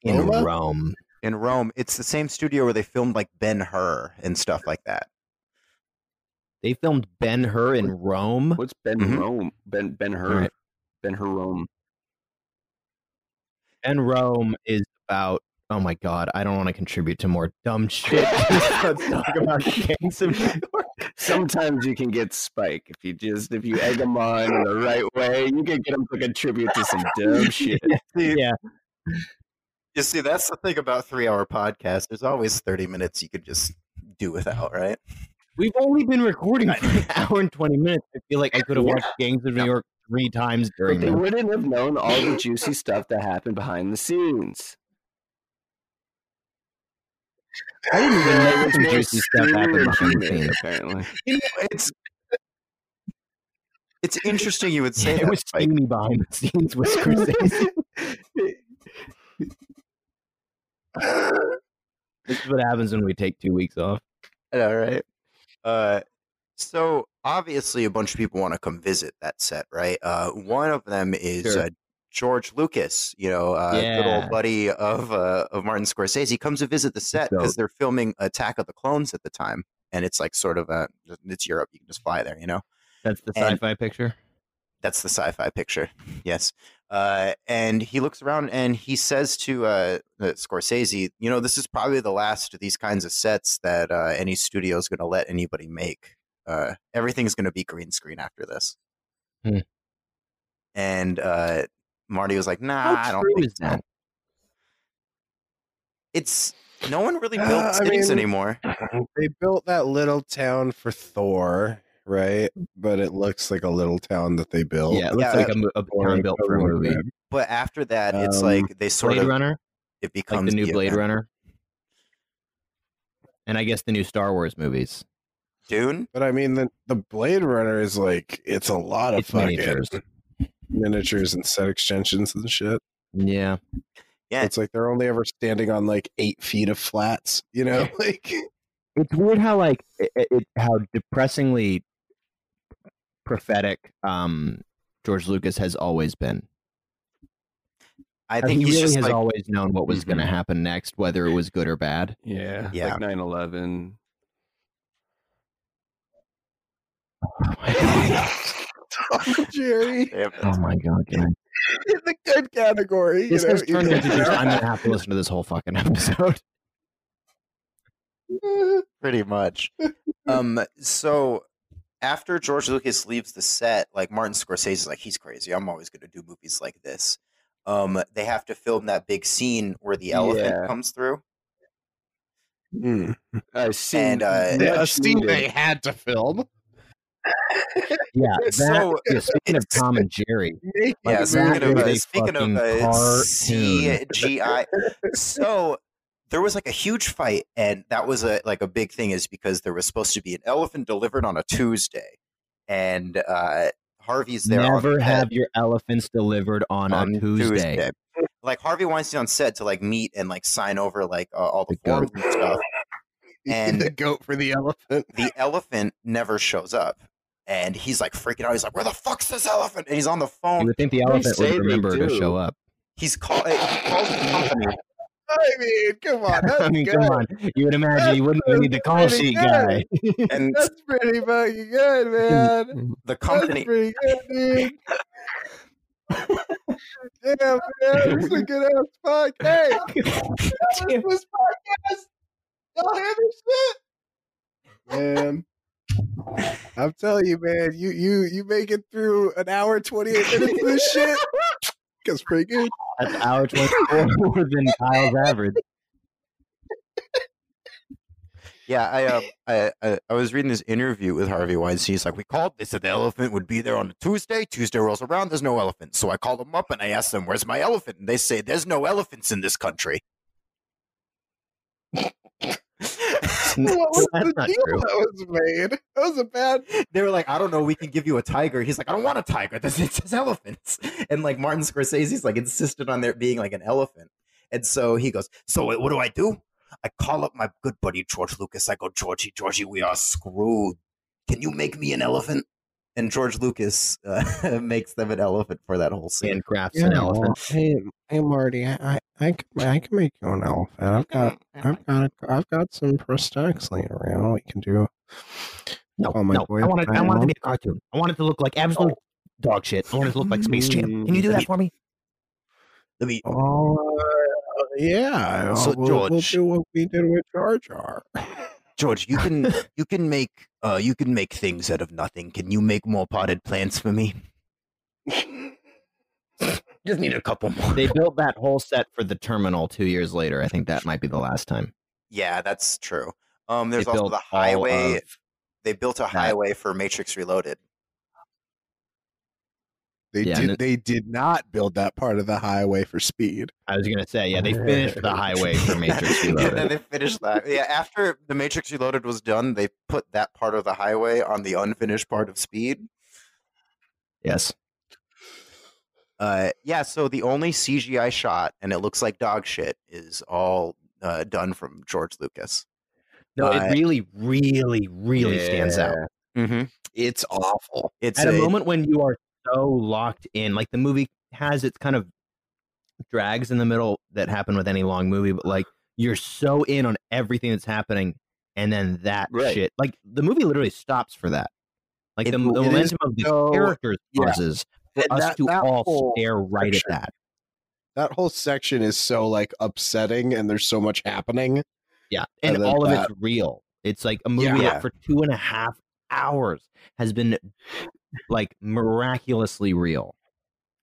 In Roma? Rome, in Rome. It's the same studio where they filmed like Ben Hur and stuff like that. They filmed Ben Hur in Rome. What's Ben Mhm. Rome? Ben Ben Hur. Alright. Ben Hur Rome. Ben Rome is about. Oh my god, I don't want to contribute to more dumb shit. Let's talk about gangs of New York. Sometimes you can get Spike if you just if you egg them on in the right way. You can get them to contribute to some dumb shit. Yeah, You see, that's the thing about three-hour podcasts. There's always thirty minutes you could just do without, right? we've only been recording for an hour and twenty minutes. I feel like I could have watched Gangs of New York three times But they this. wouldn't have known all the juicy stuff that happened behind the scenes. I didn't even know There was some more juicy stuff happened behind the scenes. Apparently, You know, it's it's interesting you would say it that. was steamy behind the scenes with Scorsese. this is what happens when we take two weeks off. All right. Uh, so obviously, a bunch of people want to come visit that set, right? Uh, one of them is Sure. uh, George Lucas, you know, uh, good old buddy of uh, of Martin Scorsese. He comes to visit the set because they're filming Attack of the Clones at the time, and it's like sort of a it's Europe. You can just fly there, you know. That's the And- sci-fi picture. That's the sci-fi picture. Yes. Uh, and he looks around and he says to uh, uh, Scorsese, "You know, this is probably the last of these kinds of sets that uh, any studio is going to let anybody make. Uh, everything's going to be green screen after this." Hmm. And uh, Marty was like, "Nah, How I don't true think is so." that? It's no one really Uh, built I cities mean- anymore. They built that little town for Thor, right? But it looks like a little town that they built. Yeah, it looks Yeah, like a, mo- a Or town built for a movie. bit. But after that, it's Um, like they sort of. Blade of Runner, it like becomes the new Blade yeah. Runner, and I guess the new Star Wars movies. Dune. But I mean, the the Blade Runner is like it's a lot of It's fucking miniatures. Miniatures and set extensions and shit. Yeah, Yeah. It's like they're only ever standing on like eight feet of flats. You know, like it's weird how like it, it how depressingly prophetic um George Lucas has always been. I think he he's really has like always known what was going to happen next, whether it was good or bad. yeah, Yeah. like 9-11. Tom Jerry Damn. Oh my god, guys. in the good category. you this know, has turned into just I'm gonna have to listen to this whole fucking episode. pretty much. um, so after George Lucas leaves the set, like Martin Scorsese is like, he's crazy. I'm always going to do movies like this. Um, they have to film that big scene where the elephant Yeah. comes through. Mm. I see. And, uh, a scene they had to film. Yeah, that, So, yeah, speaking of Tom and Jerry, Yeah, Like, speaking of uh, speaking of fucking uh. CGI, so there was like a huge fight, and that was a like a big thing, is because there was supposed to be an elephant delivered on a Tuesday, and uh, Harvey's there. never have your elephants delivered on, on a Tuesday. Like Harvey Weinstein on set to like meet and like sign over like uh, all the, The forms and stuff. And- the goat for the elephant. The elephant never shows up, and he's like freaking out. He's like, "Where the fuck's this elephant?" And he's on the You phone. would think the elephant say would they remember to show up. He's called. Eh, he calls the company. I mean, come on, that's I mean, good. come on. You would imagine you wouldn't even need the call pretty sheet good. guy. and That's pretty fucking good, man. the That's company. pretty good. Damn, man, this is a good ass fuck. Hey, this podcast. Y'all hear this shit? Man, I'm telling you, man, you you you make it through an hour, 28 minutes of this shit. That's pretty good. That's hour 24 more than Kyle's average. Yeah, I, um, I, I I was reading this interview with Harvey Weinstein. He's like, "We called. They said the elephant would be there on a Tuesday. Tuesday rolls around. There's no elephant. So I called them up and I asked them, "Where's my elephant?" And they say, "There's no elephants in this country." What was That's the deal true. that was made? That was a bad. they were like, I don't know, we can give you a tiger. He's like, I don't want a tiger. This says elephants. And like Martin Scorsese's like insisted on there being like an elephant. And so he goes, So wait, what do I do? I call up my good buddy George Lucas. I go, Georgie, Georgie, we are screwed. Can you make me an elephant? And George Lucas uh, makes them an elephant for that whole scene. And crafts an elephant. hey, hey, Marty, I, I, I, can, I can make you an elephant. I've got, I've got, I've got some prosthetics laying around. We can do, No, Oh, my no. boy, I want it. I want it to Paimon. be a cartoon. I want it to look like absolute dog shit. I want it to look like Space Jam. Can you do that for me? Let me. Oh, uh, yeah. So, we'll, we'll George- do what we did with Jar Jar. George, you can you can make uh you can make things out of nothing. Can you make more potted plants for me? Just need a couple more. They built that whole set for the terminal two years later. I think that might be the last time. Yeah, that's true. Um, there's They also the highway. They built a highway for Matrix Reloaded. They Yeah, did. and They did not build that part of the highway for speed. I was gonna say, yeah, they finished the highway for Matrix and then Reloaded. they finished that. Yeah, after the Matrix Reloaded was done, they put that part of the highway on the unfinished part of Speed. Yes. Uh, yeah, so the only CGI shot, and it looks like dog shit, is all uh, done from George Lucas. No, Uh, it really, really, really stands out. Mm-hmm. It's awful. It's At a a- moment when you are so locked in, like the movie has its kind of drags in the middle that happen with any long movie, but like you're so in on everything that's happening, and then that Right. shit, like the movie literally stops for that. Like It- the, the momentum of the so- characters yeah. pauses for And us to all stare right section- at that. That whole section is so like upsetting, and there's so much happening. Yeah, and, all of that- it's real. It's like a movie Yeah. that for two and a half hours has been like miraculously real.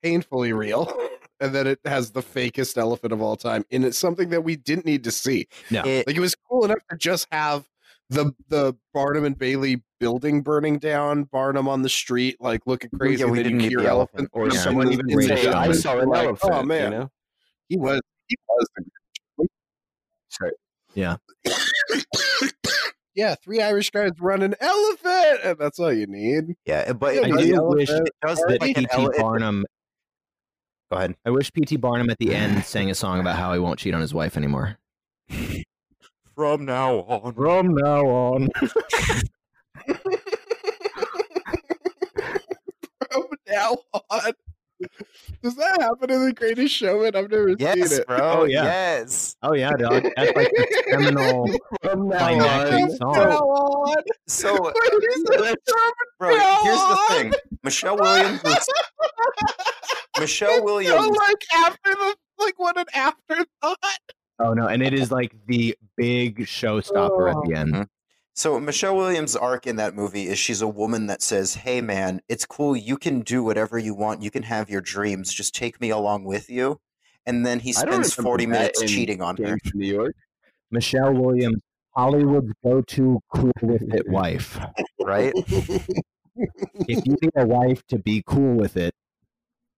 painfully real. And then it has the fakest elephant of all time. And it's something that we didn't need to see. No, it- Like it was cool enough to just have the the Barnum and Bailey building burning down, Barnum on the street, like looking crazy. Yeah, we didn't you need hear the elephant, elephant. Or Yeah. someone even then say, "I saw an Like, elephant." oh, man. you know? he was he was the Sorry. Yeah. yeah, three Irish guys run an elephant, and that's all you need. yeah, but Yeah, I do wish it does that like P.T. ele- Barnum. Go ahead. I wish P.T. Barnum at the end sang a song about how he won't cheat on his wife anymore. From now on. From now on, From now on. Does that happen in the greatest showman? I've never seen Yes, it. bro. Oh, yeah. Yes. oh yeah, dog, that's like the seminal From climactic song. Now on. So, What is it? bro, now here's the thing. Michelle Williams was Michelle So, Williams. like after the like what an afterthought. Oh no, and it is like the big showstopper at oh. the end. Mm-hmm. So Michelle Williams' arc in that movie is she's a woman that says, "Hey man, it's cool. You can do whatever you want. You can have your dreams. Just take me along with you." And then he spends 40 minutes cheating on her. New York. Michelle Williams, Hollywood's go-to cool with it wife. Right? If you need a wife to be cool with it,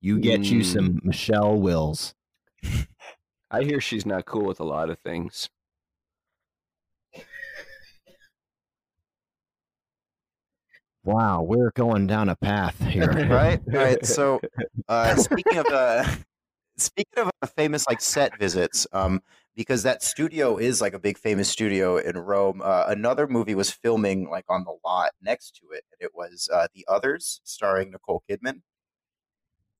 you get you some hmm. Michelle Wills. I hear she's not cool with a lot of things. Wow, we're going down a path here. right? All right. So, uh, speaking of uh, speaking of uh, famous like set visits, um, because that studio is like a big famous studio in Rome. Uh, another movie was filming like on the lot next to it, and it was uh, The Others, starring Nicole Kidman.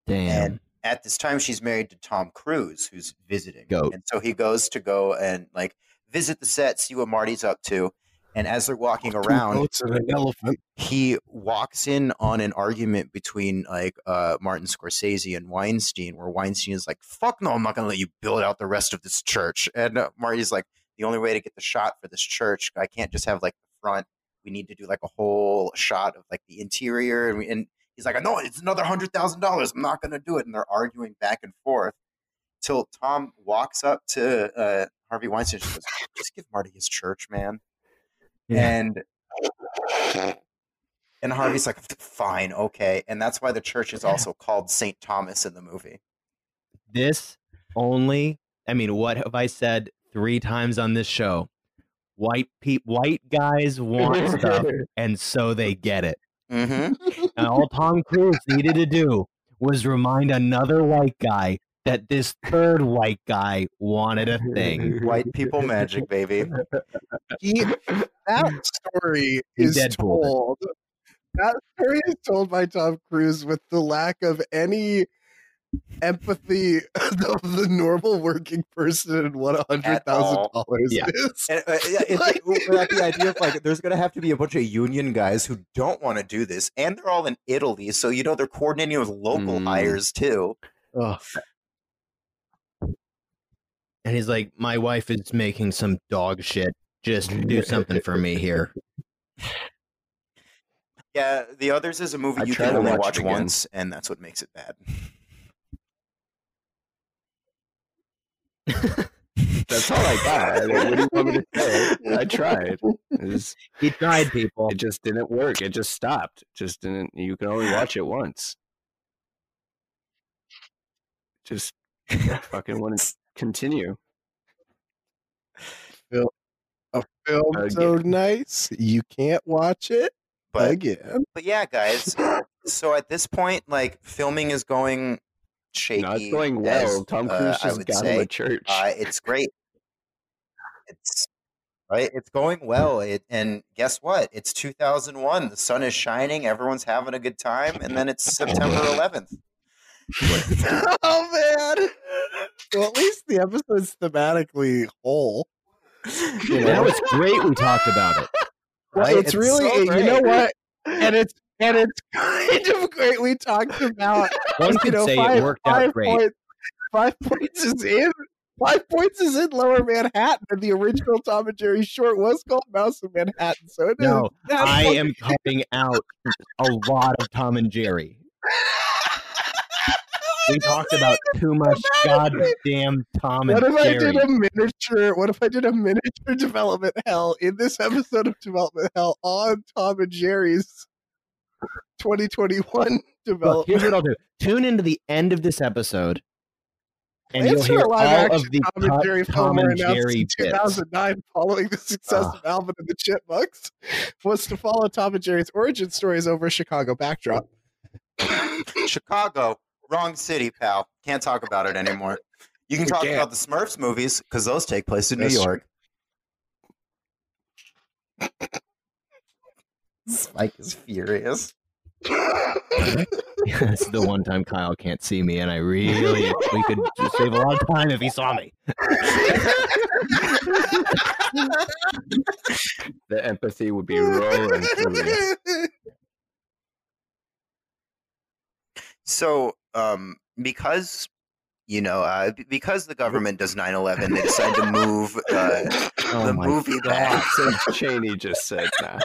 Damn. And at this time, she's married to Tom Cruise, who's visiting. Goat. And so he goes to go and like visit the set, see what Marty's up to. And as they're walking around, an elephant. he walks in on an argument between like uh Martin Scorsese and Weinstein, where Weinstein is like, "Fuck no, I'm not gonna let you build out the rest of this church," and uh, Marty's like, "The only way to get the shot for this church, I can't just have like the front. We need to do like a whole shot of like the interior." And, we, and he's like, "No, it's another hundred thousand dollars. I'm not gonna do it." And they're arguing back and forth till Tom walks up to uh, Harvey Weinstein and goes, "Just give Marty his church, man." Yeah. And and Harvey's like, fine, okay. And that's why the church is also called St. Thomas in the movie. this only i mean what have i said three times on this show white pe- white guys want stuff and so they get it Mm-hmm. and all tom cruise needed to do was remind another white guy that this third white guy wanted a thing White people magic, baby. He, that story He is Deadpooled it. told. That story is told by Tom Cruise with the lack of any empathy of the normal working person and what a hundred thousand dollars Yeah. is. And, uh, yeah, it's Like- like, like the idea of like there's gonna have to be a bunch of union guys who don't want to do this, and they're all in Italy, so you know they're coordinating with local Mm. hires too. Ugh. And he's like, My wife is making some dog shit. Just do something for me here. Yeah, The Others is a movie I you can only watch watch once, and that's what makes it bad. That's all I got. I mean, what do you want me to say? I tried. It, just- He tried, people. it just didn't work. It just stopped. It just didn't. You can only watch it once. Just fucking want continue. A film so nice you can't watch it But again. but yeah, guys. So at this point, like filming is going shaky. Not going well. as, Tom uh, Cruise I just got him say. a church. Uh, it's great. It's right. It's going well. It and guess what? It's 2001. The sun is shining. Everyone's having a good time, and then it's September 11th. oh man. Well, at least the episode's thematically whole. You That was great. We talked about it. Well, right? it's, really so you know what? And it's and it's kind of great. We talked about One could know say five, it worked out great. Points, five points is in. Five points is in Lower Manhattan, and the original Tom and Jerry short was called Mouse in Manhattan. So. No, I am cutting out a lot of Tom and Jerry. We talked about too much goddamn Tom and What and if I did a miniature? What if I did a miniature development hell in this episode of Development Hell on Tom and Jerry's 2021 Look, development? here's what I'll do. Tune into the end of this episode, and Plans you'll hear live all action of the Tom and cut Jerry film Tom and Jerry in bits. 2009 following the success Ugh. of Alvin and the Chipmunks was to follow Tom and Jerry's origin stories over a Chicago backdrop. Chicago, wrong city, pal. Can't talk about it anymore. You can We talk can't. about the Smurfs movies because those take place in That's New true. York. Spike is furious. It's the one time Kyle can't see me, and I really we could just save a lot of time if he saw me. the empathy would be rolling through you. So, um, because you know, uh, because the government does 9/11, they decide to move uh, Oh the movie back. Since Cheney just said that.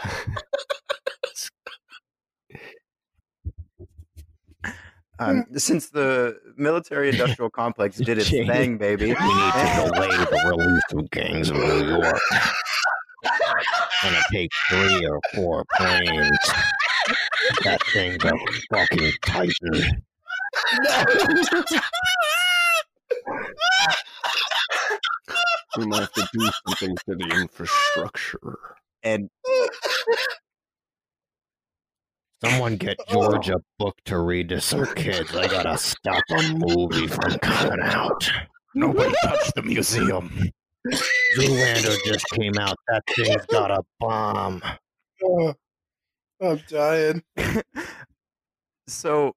Um, since the military-industrial complex did its thing, baby. We need to delay the release of Gangs of New York. Gonna take three or four planes. That thing's a fucking titan. We might have to do something to the infrastructure. And Someone get George a book to read to some kids. I gotta stop a movie from coming out. nobody touched the museum. Zoolander just came out. That thing's got a bomb. Oh, I'm dying. so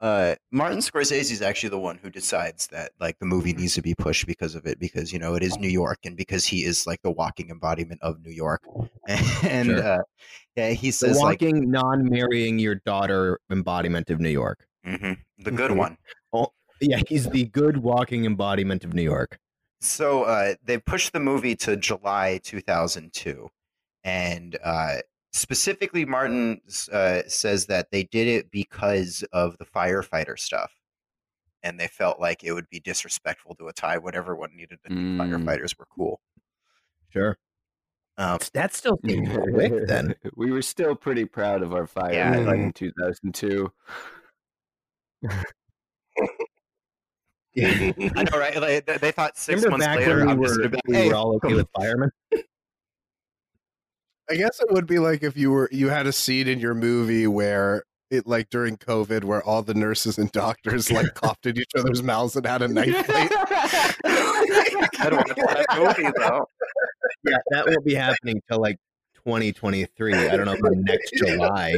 uh Martin Scorsese is actually the one who decides that like the movie needs to be pushed because of it because you know it is New York and because he is like the walking embodiment of New York and Sure. uh yeah he The says like walking, non-marrying your daughter embodiment of New York. mhm, the good one Yeah, he's the good walking embodiment of New York. so uh they pushed the movie to July 2002 and uh specifically Martin uh, says that they did it because of the firefighter stuff and they felt like it would be disrespectful to a tie when everyone needed to think Mm. firefighters were cool Sure. um, That still seems quick then. we were still pretty proud of our fire Yeah, like like- in 2002. I know, right? Like, they- they thought six Remember months back later, when we I'm just were, gonna be like, we were all okay with firemen? I guess it would be like if you were you had a scene in your movie where it like during COVID where all the nurses and doctors like coughed in each other's mouths and had a knife fight. I don't want that movie though. Yeah, that won't be happening till like 2023. I don't know about next July.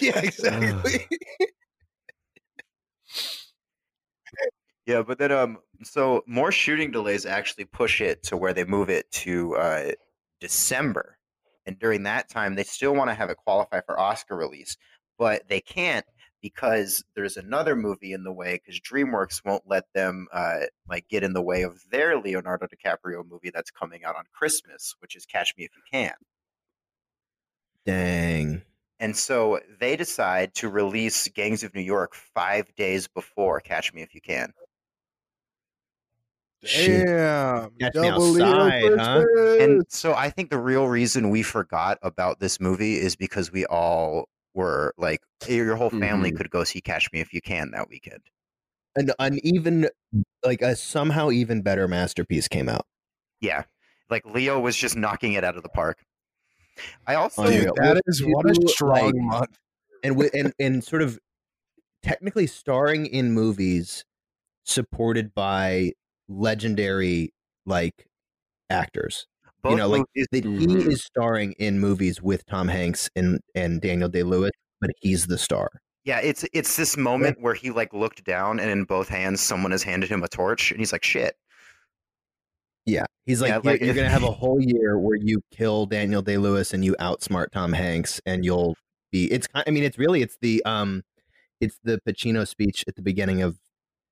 yeah, exactly. Yeah, but then um, so more shooting delays actually push it to where they move it to uh, December, and during that time they still want to have it qualify for Oscar release, but they can't because there's another movie in the way because DreamWorks won't let them uh, like get in the way of their Leonardo DiCaprio movie that's coming out on Christmas, which is Catch Me If You Can. Dang. And so they decide to release Gangs of New York five days before Catch Me If You Can. Shit. Damn. Catch double Leo outside, huh? And so I think the real reason we forgot about this movie is because we all were like, your whole family Mhm. could go see Catch Me If You Can that weekend. An, an even like a somehow even better masterpiece came out. Yeah. Like Leo was just knocking it out of the park. I also, Unreal. Dude, that is what a You, strong like- month. and wi- and and sort of technically starring in movies supported by legendary like actors. both you know, like movies- that he is starring in movies with Tom Hanks and and Daniel Day Lewis, but he's the star. yeah, it's it's this moment where he like looked down and in both hands someone has handed him a torch and he's like, shit. Yeah, he's like, Yeah, you're, like, you're gonna have a whole year where you kill Daniel Day Lewis and you outsmart Tom Hanks, and you'll be. It's. I mean, it's really it's the um, it's the Pacino speech at the beginning of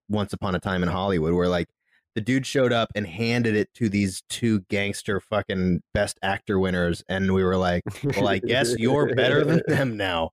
Once Upon a Time in Hollywood, where like the dude showed up and handed it to these two gangster fucking best actor winners, and we were like, well, I guess you're better than them now.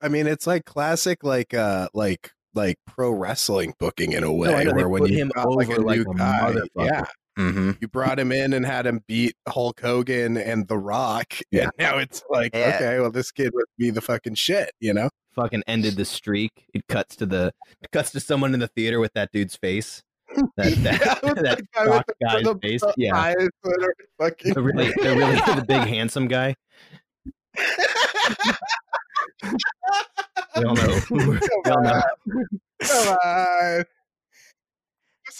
I mean, it's like classic, like uh, like like pro wrestling booking in a way, they where when you him got like a over like a guy, motherfucker. yeah, hmm you brought him in and had him beat Hulk Hogan and The Rock, Yeah. and now it's like, Yeah. okay, well, this kid would be the fucking shit, you know? Fucking ended the streak. It cuts to the it cuts to someone in the theater with that dude's face. That that, Yeah, that guy with the- guy's the- face. the Yeah. eyes that are fucking the really, the really the big handsome guy. We all know. We all know. Come on.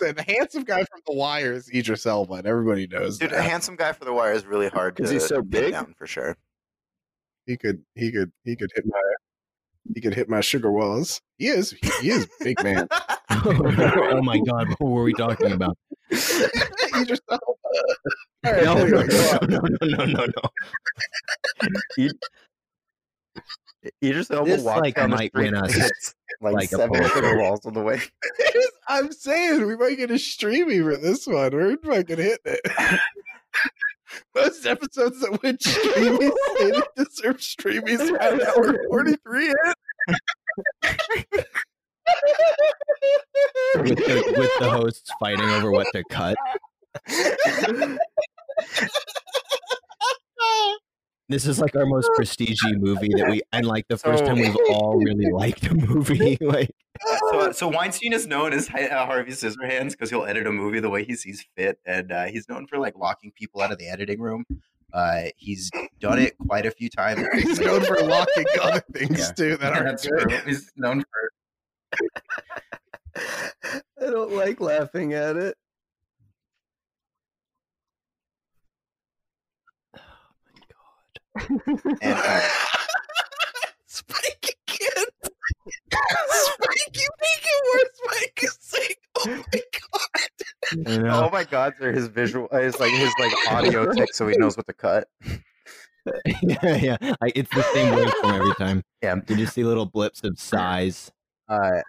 Listen, the handsome guy from The Wire is Idris Elba, and everybody knows Dude, a handsome guy for the wire is really hard to Is he so big? down for sure. he could, he could, he could hit my, he could hit my sugar walls. He is, he, he is big man. oh my god, what were we talking about? Idris Elba. All right, No, anyway, go no, no, no, no, no. Idris Elba This, walks like, down the might street win and us, hits, like, like, seven poll. sugar walls on the way. I'm saying we might get a streamy for this one. We're fucking hitting it. Most episodes that win streamies say they deserve streamies at hour 43 in. With the, with the hosts fighting over what to cut. This is like our most prestige movie that we, and like the first time we've all really liked a movie. Like, So, so Weinstein is known as Hi- uh, Harvey Scissorhands because he'll edit a movie the way he sees fit, and uh, he's known for like locking people out of the editing room. Uh, he's done it quite a few times. He's known for locking other things Yeah. too that aren't That's good. true. He's known for I don't like laughing at it. And uh, Spike again. Spike, you make it worse. Spike is saying, "Oh my god." you know, oh my god, sir, his visual, his like his like audio tick, so he knows what to cut. yeah, yeah. Like, it's the same waveform every time. Yeah. Did you just see little blips of size. Uh,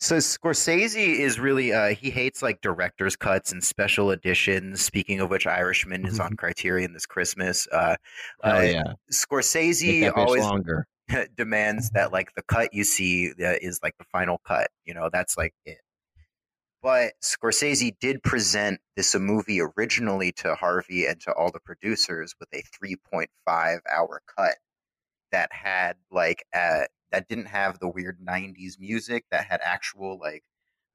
so Scorsese is really uh, he hates like director's cuts and special editions. Speaking of which, Irishman is on Criterion this Christmas. Uh, Oh uh, yeah, Scorsese always longer. demands that like the cut you see is like the final cut. You know, that's like it. But Scorsese did present this a movie originally to Harvey and to all the producers with a 3.5 hour cut that had like uh, that didn't have the weird 90s music that had actual like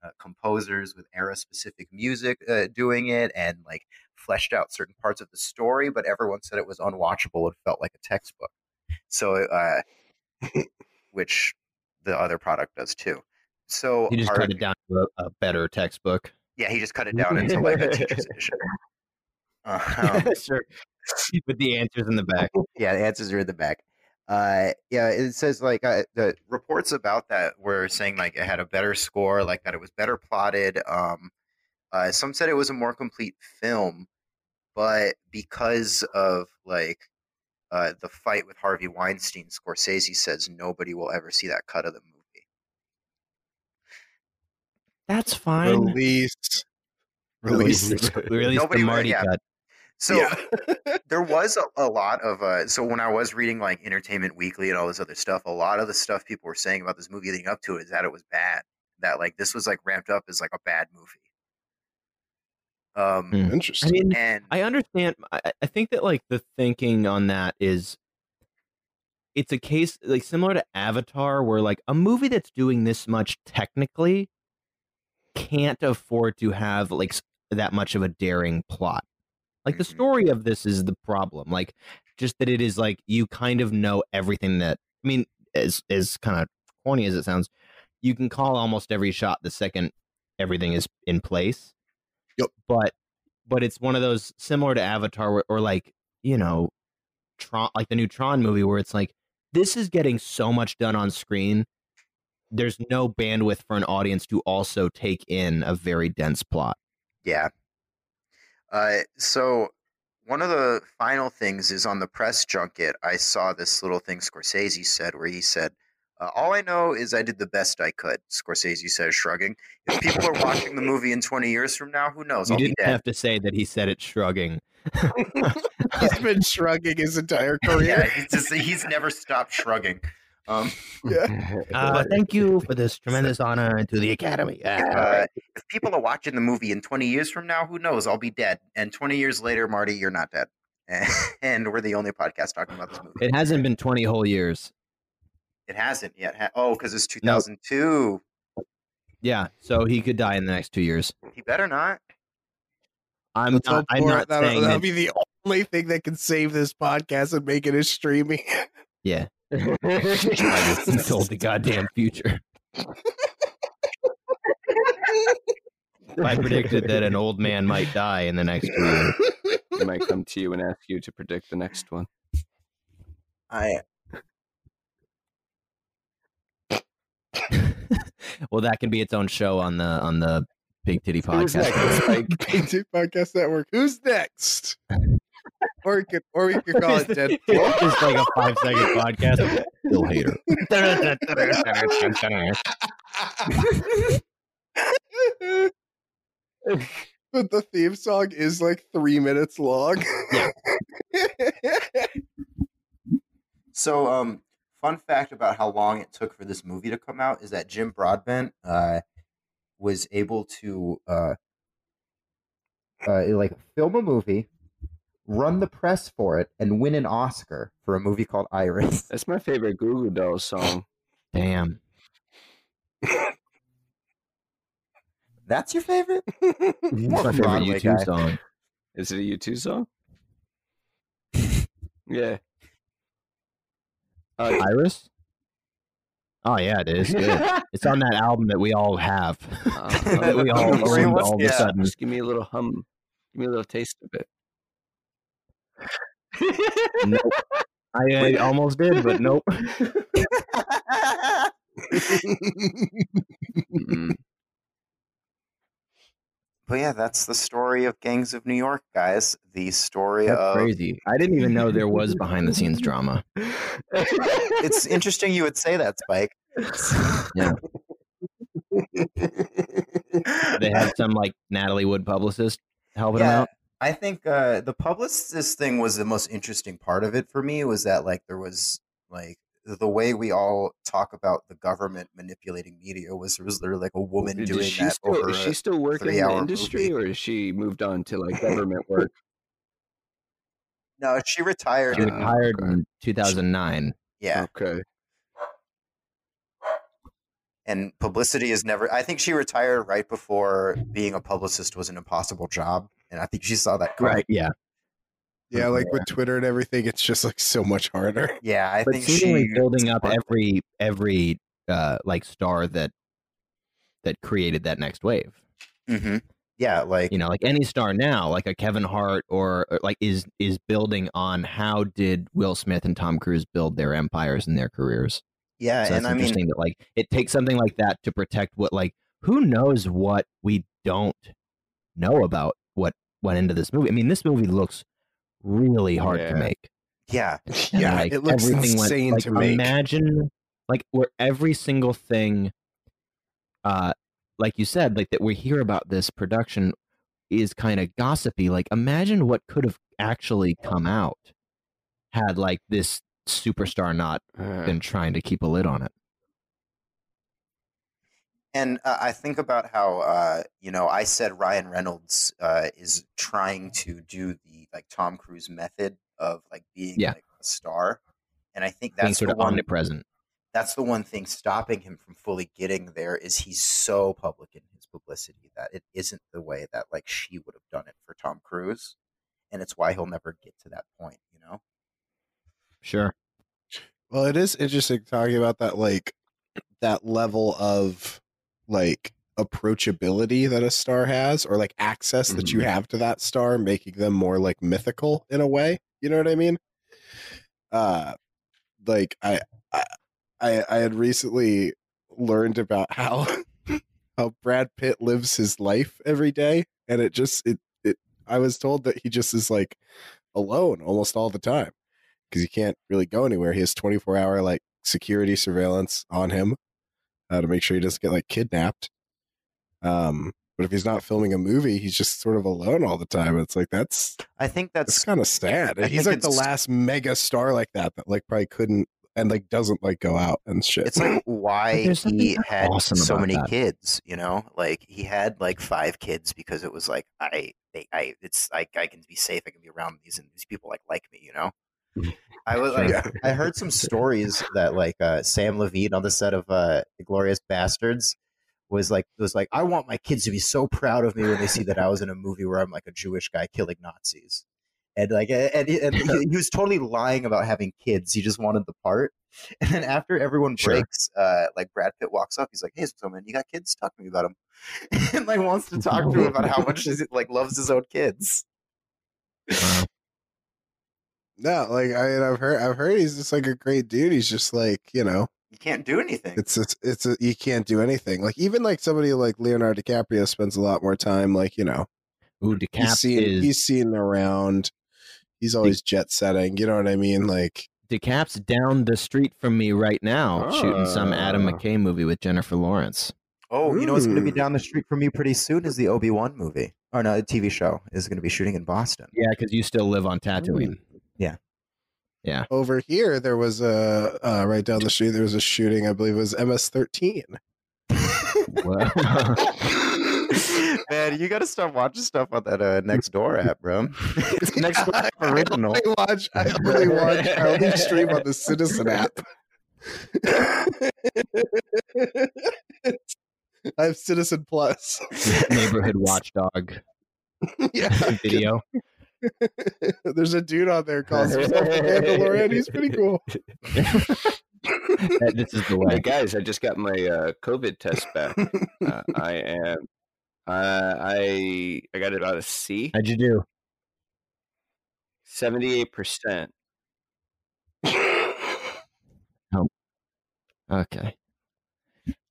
uh, composers with era specific music uh, doing it and like fleshed out certain parts of the story but everyone said it was unwatchable and felt like a textbook so uh which the other product does too so You just cut it down to a, a better textbook. yeah he just cut it down into like a teacher's edition uh, um, sure. With the answers in the back. yeah the answers are in the back Uh, yeah, it says like uh, the reports about that were saying like it had a better score, like that it was better plotted. Um, uh, some said it was a more complete film, but because of like uh, the fight with Harvey Weinstein, Scorsese says nobody will ever see that cut of the movie. That's fine. Release. Release, Release. release Nobody the will- Marty yeah. cut. So yeah. there was a, a lot of uh so when I was reading like Entertainment Weekly and all this other stuff, a lot of the stuff people were saying about this movie leading up to it is that it was bad. That like this was like ramped up as like a bad movie. Um Hmm. I Interesting. mean, and I understand. I, I think that like the thinking on that is, it's a case like similar to Avatar, where like a movie that's doing this much technically can't afford to have like that much of a daring plot. Like the Mhm. story of this is the problem. Like just that it is like you kind of know everything that I mean, as as kind of corny as it sounds, you can call almost every shot the second everything is in place. Yep. But but it's one of those similar to Avatar where, or like, you know, Tron like the new Tron movie where it's like this is getting so much done on screen. There's no bandwidth for an audience to also take in a very dense plot. yeah. Uh so one of the final things is on the press junket, I saw this little thing Scorsese said where he said, uh, all I know is I did the best I could. Scorsese says, shrugging. If people are watching the movie in 20 years from now, who knows? You I'll didn't have to say that he said it shrugging. He's been shrugging his entire yeah, career. he's just he's never stopped shrugging. Um, Yeah. Uh, thank you for this tremendous honor to the Academy. uh, if people are watching the movie in 20 years from now, who knows? I'll be dead. And 20 years later, Marty, you're not dead. And we're the only podcast talking about this movie. It hasn't been 20 whole years. It hasn't yet. Oh, because it's 2002. Yeah, so he could die in the next two years. He better not. I'm Let's not. I'm not. That'll, saying that'll that. be the only thing that can save this podcast and make it a streaming. Yeah, I just told the goddamn future. I predicted that an old man might die in the next two He might come to you and ask you to predict the next one. I well, that can be its own show on the on the Big Titty Who's podcast. next? Like, Big Tip Podcast Network. Who's next? Or we could, or we could call it Deadpool. Just like a five second podcast. Bill Hader. but the theme song is like three minutes long. So, um, fun fact about how long it took for this movie to come out is that Jim Broadbent uh, was able to uh, uh, like film a movie, run the press for it, and win an Oscar for a movie called Iris. that's my favorite Goo Goo Dolls song. Damn. That's your favorite? That's my favorite Broadway U2 guy. song. Is it a U2 song? yeah. Uh, Iris? Oh yeah, it is. Good. It's on that album that we all have. that we all Uh, owned all of a sudden. Just give me a little hum. Give me a little taste of it. Nope. I, I almost did, but nope. Mm. But yeah, that's the story of Gangs of New York, guys. The story That's of crazy. I didn't even know there was behind the scenes drama. it's interesting you would say that, Spike. Yeah. They had some like Natalie Wood publicist helping yeah, out. I think uh, the publicist thing was the most interesting part of it for me. Was that like there was like the way we all talk about the government manipulating media was there was literally like a woman Does doing she that still, over is she still working in the industry movie. or has she moved on to like government work? no she retired She in- Uh, retired okay. in 2009. yeah Okay. and publicity is never i think she retired right before being a publicist was an impossible job and i think she saw that coming. Yeah. yeah, like with Twitter and everything, it's just like so much harder. yeah i But think seemingly she building up smart. every every uh like star that that created that next wave. Mm-hmm. Yeah, like you know like any star now like a kevin hart or, or like is is building on how did will smith and tom cruise build their empires and their careers yeah, so and that's I mean, interesting that like it takes something like that to protect what like who knows what we don't know about what went into this movie i mean this movie looks really hard Yeah. to make yeah, Yeah, like, it looks insane like, to make. Imagine like where every single thing, uh, like you said, like that we hear about this production is kind of gossipy. Like imagine what could have actually come out had like this superstar not Uh, been trying to keep a lid on it. And uh, I think about how uh, you know I said Ryan Reynolds uh, is trying to do the like Tom Cruise method of like being Yeah. like a star, and I think Being that's sort the of one. omnipresent. That's the one thing stopping him from fully getting there is he's so public in his publicity that it isn't the way that like she would have done it for Tom Cruise, and it's why he'll never get to that point. You know? Sure. Well, it is interesting talking about that, like that level of like approachability that a star has, or like access that you Mhm. have to that star, making them more like mythical in a way. You know what I mean? Uh, like I, I, I I had recently learned about how how Brad Pitt lives his life every day, and it just it it. I was told that he just is like alone almost all the time because he can't really go anywhere. He has 24 hour like security surveillance on him uh, to make sure he doesn't get like kidnapped. Um, but if he's not filming a movie, he's just sort of alone all the time. It's like that's I think that's that's kind of sad. I he's like the last mega star like that that like probably couldn't and like doesn't like go out and shit. it's like why he had awesome so many that. kids you know like he had like five kids because it was like i they, i it's like i can be safe i can be around these and these people like like me you know i was like Yeah. i heard some stories that like uh sam levine on the set of uh the glorious bastards was like was like i want my kids to be so proud of me when they see that i was in a movie where i'm like a jewish guy killing nazis and like and, and he, he was totally lying about having kids he just wanted the part and then after everyone Sure. breaks uh like brad pitt walks up he's like hey so man you got kids talk to me about them and like wants to talk to him about how much he like loves his own kids Wow. No, like I mean, I've heard I've heard he's just like a great dude. He's just like you know, you can't do anything it's it's, it's a, you can't do anything. Like even like somebody like Leonardo DiCaprio spends a lot more time. Like you know, Ooh, he's seen is he's seen around. He's always jet setting. You know what I mean? Like DiCap's down the street from me right now, shooting some Adam Ah. McKay movie with Jennifer Lawrence. oh you know what's going to be down the street from me pretty soon is the obi-wan movie or no the tv show is going to be shooting in boston Yeah, because you still live on Tatooine. Over here, there was a uh, right down the street. There was a shooting. I believe it was MS13. Well, man you gotta start watching stuff on that uh, Nextdoor app bro it's Nextdoor app original I only watch. I only watch. I only stream on the Citizen app. I have Citizen Plus. neighborhood watchdog yeah, video. there's a dude on there calls himself the Mandalorian. He's pretty cool. This is the Hey way. guys, I just got my uh, COVID test back. Uh, I am. Uh, I I got it about a C, How'd you do? seventy eight percent. Okay.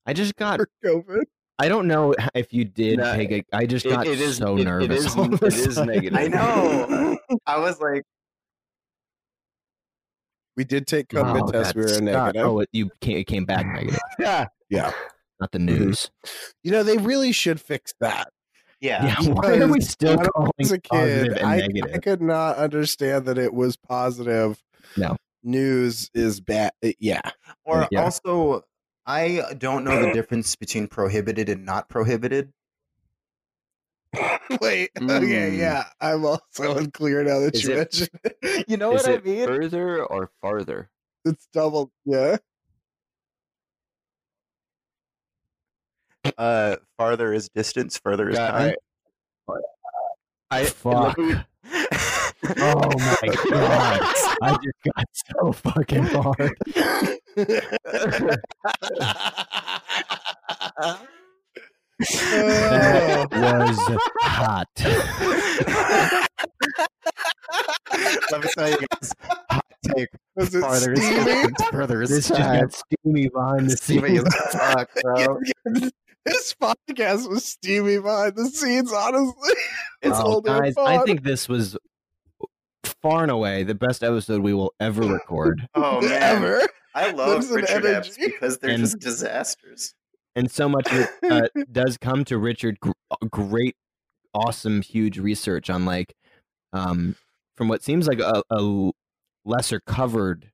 I just got. For COVID. I don't know if you did No, take a. I just it- got it is- so it- it nervous. is- all of a it is negative. I know. I was like, We did take COVID Wow, tests. We were sucked. negative. Oh, it, you came, it came back negative. Yeah. Yeah. Not the Mhm. news. You know, they really should fix that. yeah. Yeah. Why are we still when I calling As a kid, and I, negative? I could not understand that it was positive. No. News is bad. Uh, Yeah. Or Yeah. also, I don't know the difference between prohibited and not prohibited. Wait. Okay. Mm. Yeah. I'm also unclear now that Is you it- mentioned it. You know Is what I mean? further or farther? It's double. Yeah. Uh, farther is distance, further is God, time. I, Fuck. Oh my god! I just got so fucking hard. Oh. was hot. Let me tell you guys, hot take Was it farther is steamy? further This just got steamy behind the Steamy scenes. as fuck, bro. this podcast was steamy behind the scenes. Honestly, it's Oh, all their guys, I think this was far and away the best episode we will ever record. Oh man, ever. I love Richard energy. Epps because they're And- just disasters. and so much of it uh, does come to Richard. Gr- uh, great, awesome, huge research on like, um, from what seems like a lesser covered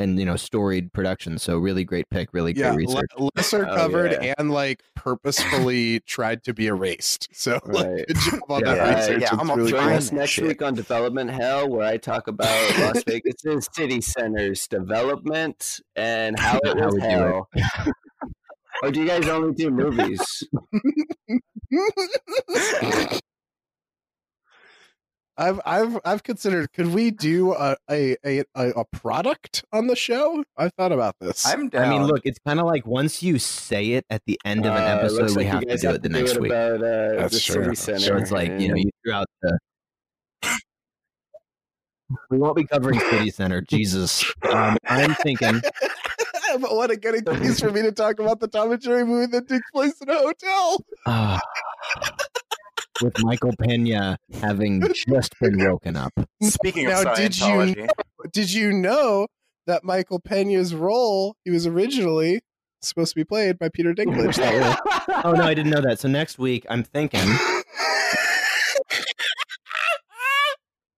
and you know storied production. So really great pick, really great research. le- lesser Oh, covered yeah. and like purposefully tried to be erased. So like, good job on Yeah, that research. yeah, I'm really Join cool. us next shit. week on Development Hell, where I talk about Las Vegas's city centers development and how it How was we it. hell. or do you guys only do movies? I've I've I've considered could we do a a, a a a product on the show? I've thought about this. I'm down. I mean, look, it's kind of like once you say it at the end of an Uh, episode, looks we like have to guys do it the next week. About, uh, That's the true. center. So it's like you know, and- you threw out the. We won't be covering City Center. Jesus, um, I'm thinking. but what a good excuse for me to talk about the Tom and Jerry movie that takes place in a hotel. ah, with Michael Pena having just been woken up. Speaking of Now, did you Scientology, Did you know that Michael Pena's role he was originally supposed to be played by Peter Dinklage? Oh no, I didn't know that. So next week, I'm thinking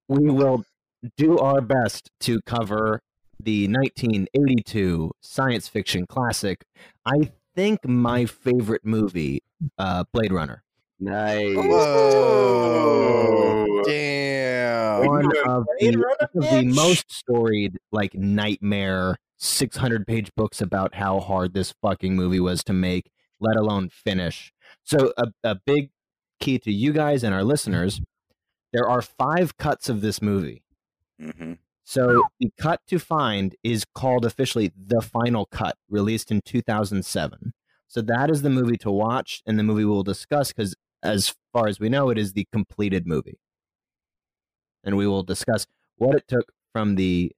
we will do our best to cover the 1982 science fiction classic. I think my favorite movie, uh, Blade Runner. Nice. Whoa! Damn! One of the, of the most storied, like nightmare, 600 page books about how hard this fucking movie was to make, let alone finish. So, a, a big key to you guys and our listeners there are five cuts of this movie. Mhm. So, the cut to find is called officially The Final Cut, released in 2007. So, that is the movie to watch and the movie we'll discuss because, as far as we know, it is the completed movie and we will discuss what it took from the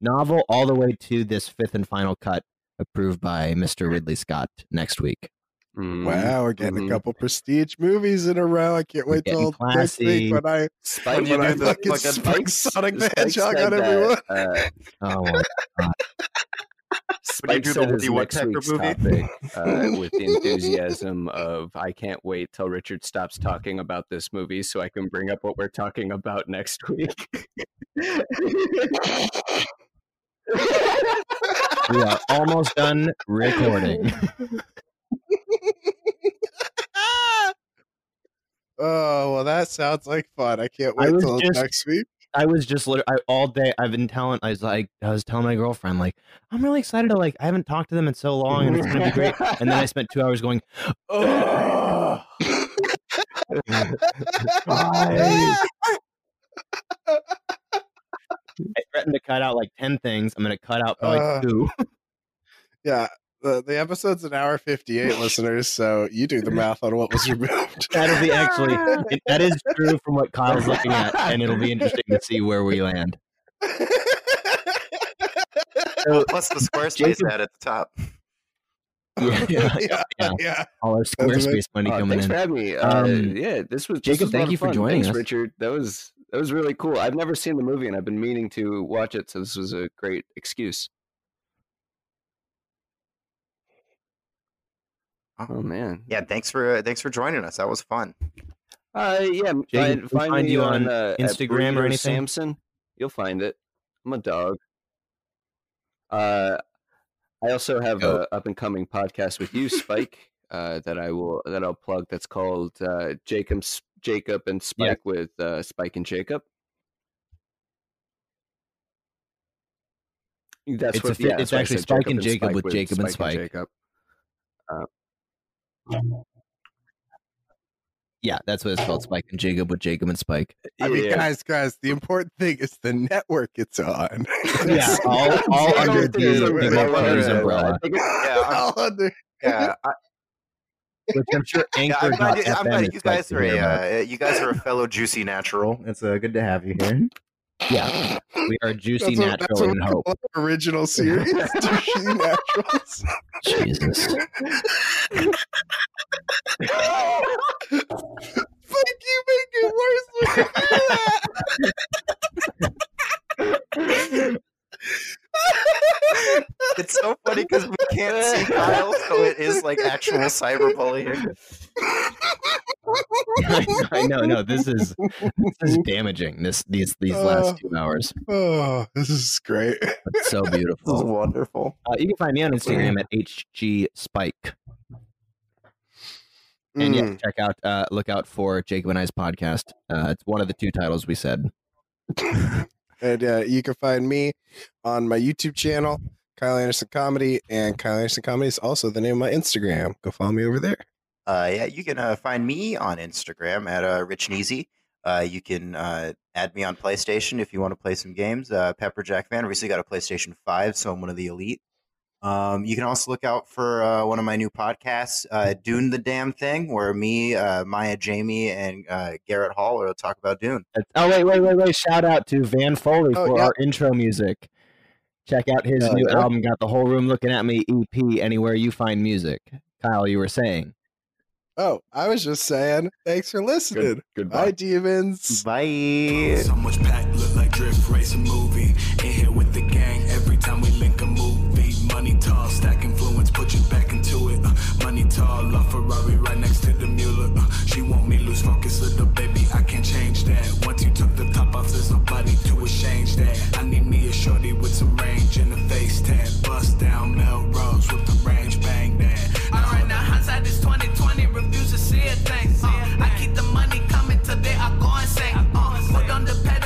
novel all the way to this fifth and final cut approved by Mr. Ridley Scott next week. Mm. Wow, we're getting Mhm. a couple prestige movies in a row. I can't wait till getting next week when I Spike, When you when I do the fucking fucking spike Spike's- Sonic the Spike Hedgehog said on everyone. uh, Oh, well, Spike do the said Woody next Woodpecker week's movie? topic uh, with the enthusiasm of I can't wait till Richard stops talking about this movie so I can bring up what we're talking about next week. we are almost done recording. oh well, that sounds like fun. I can't wait was till just- next week. I was just literally I, all day. I've been telling. I was like, I was telling my girlfriend, like, I'm really excited to like. I haven't talked to them in so long, and it's gonna be great. And then I spent two hours going, oh, I threatened to cut out like ten things. I'm gonna cut out probably Uh, two. Yeah, the the episode's an hour fifty eight, listeners. So you do the math on what was removed. That'll be actually it, that is true from what Kyle's looking at, and it'll be interesting to see where we land. So, plus the Squarespace Jacob- ad at the top. yeah, yeah, yeah, yeah. yeah. all our Squarespace money Oh, coming thanks in. for having me. Uh, Um, yeah, this was this Jacob, was thank you for fun. joining Thanks, us. Richard. That was that was really cool. I've never seen the movie, and I've been meaning to watch it, so this was a great excuse. Oh man. Yeah, thanks for uh, thanks for joining us. That was fun. Uh, yeah. Jacob, find, find find you on, on uh, Instagram or anything? Samson. You'll find it. I'm a dog. Uh, I also have Dope. a up and coming podcast with you, Spike. uh, that I will that I'll plug. That's called uh, Jacob Jacob and Spike with uh, Spike and Jacob. That's It's what. a yeah, it's that's what actually said, Spike and Jacob with Jacob and Spike. Jacob. Yeah, that's what it's called. Spike and Jacob with Jacob and Spike. I mean, Yeah. guys, guys, the important thing is the network it's on. Yeah, all, all Yeah, under it is the a- Big I Up wonder- uh, umbrella. Think it's- Yeah, I- All under- yeah. I, which I'm sure Yeah, Anchor. I'm glad, you, I'm glad you guys are a uh, you guys are a fellow juicy natural. It's uh, good to have you here. Yeah, we are juicy That's natural what and hope. original series. Juicy Naturals. Jesus. Fuck you, make it worse when you do that. It's so funny because we can't see Kyle, so it is like actual cyberbullying. I know, no, this is this is damaging. This these these Uh, last two hours. Oh, this is great. It's so beautiful. This is wonderful. Uh, you can find me on Instagram at hg spike, and yeah, Mm. check out uh, look out for Jacob and I's podcast. Uh, it's one of the two titles we said. And uh, you can find me on my YouTube channel, Kyle Anderson Comedy, and Kyle Anderson Comedy is also the name of my Instagram. Go follow me over there. Uh, yeah, you can uh, find me on Instagram at uh, Rich and Easy. Uh, you can uh, add me on PlayStation if you want to play some games. Uh, Pepperjack fan. Recently got a PlayStation Five, so I'm one of the elite. Um, you can also look out for uh, one of my new podcasts, uh, Dune the Damn Thing, where me, uh, Maya Jamie, and uh, Garrett Hall will talk about Dune. Oh wait, wait, wait, wait! Shout out to Van Foley Oh, for yeah. our intro music. Check out his Hell new yeah. album, "Got the Whole Room Looking at Me" EP. Anywhere you find music, Kyle, you were saying. Oh, I was just saying, thanks for listening. Good, goodbye. Bye, demons. Bye. So much pack, look like drift, race movie. In here with the gang, every time we link put you back into it. Uh, money tall, love Ferrari right next to the Mueller. Uh, she want me lose focus, little baby, I can't change that. Once you took the top off, there's nobody to exchange that. I need me a shorty with some range and a face tat. Bust down Melrose with the range, bang that. All right, now hindsight is 2020, refuse to see a thing. Uh, I keep the money coming, till today I go insane. Uh, put on the pedal.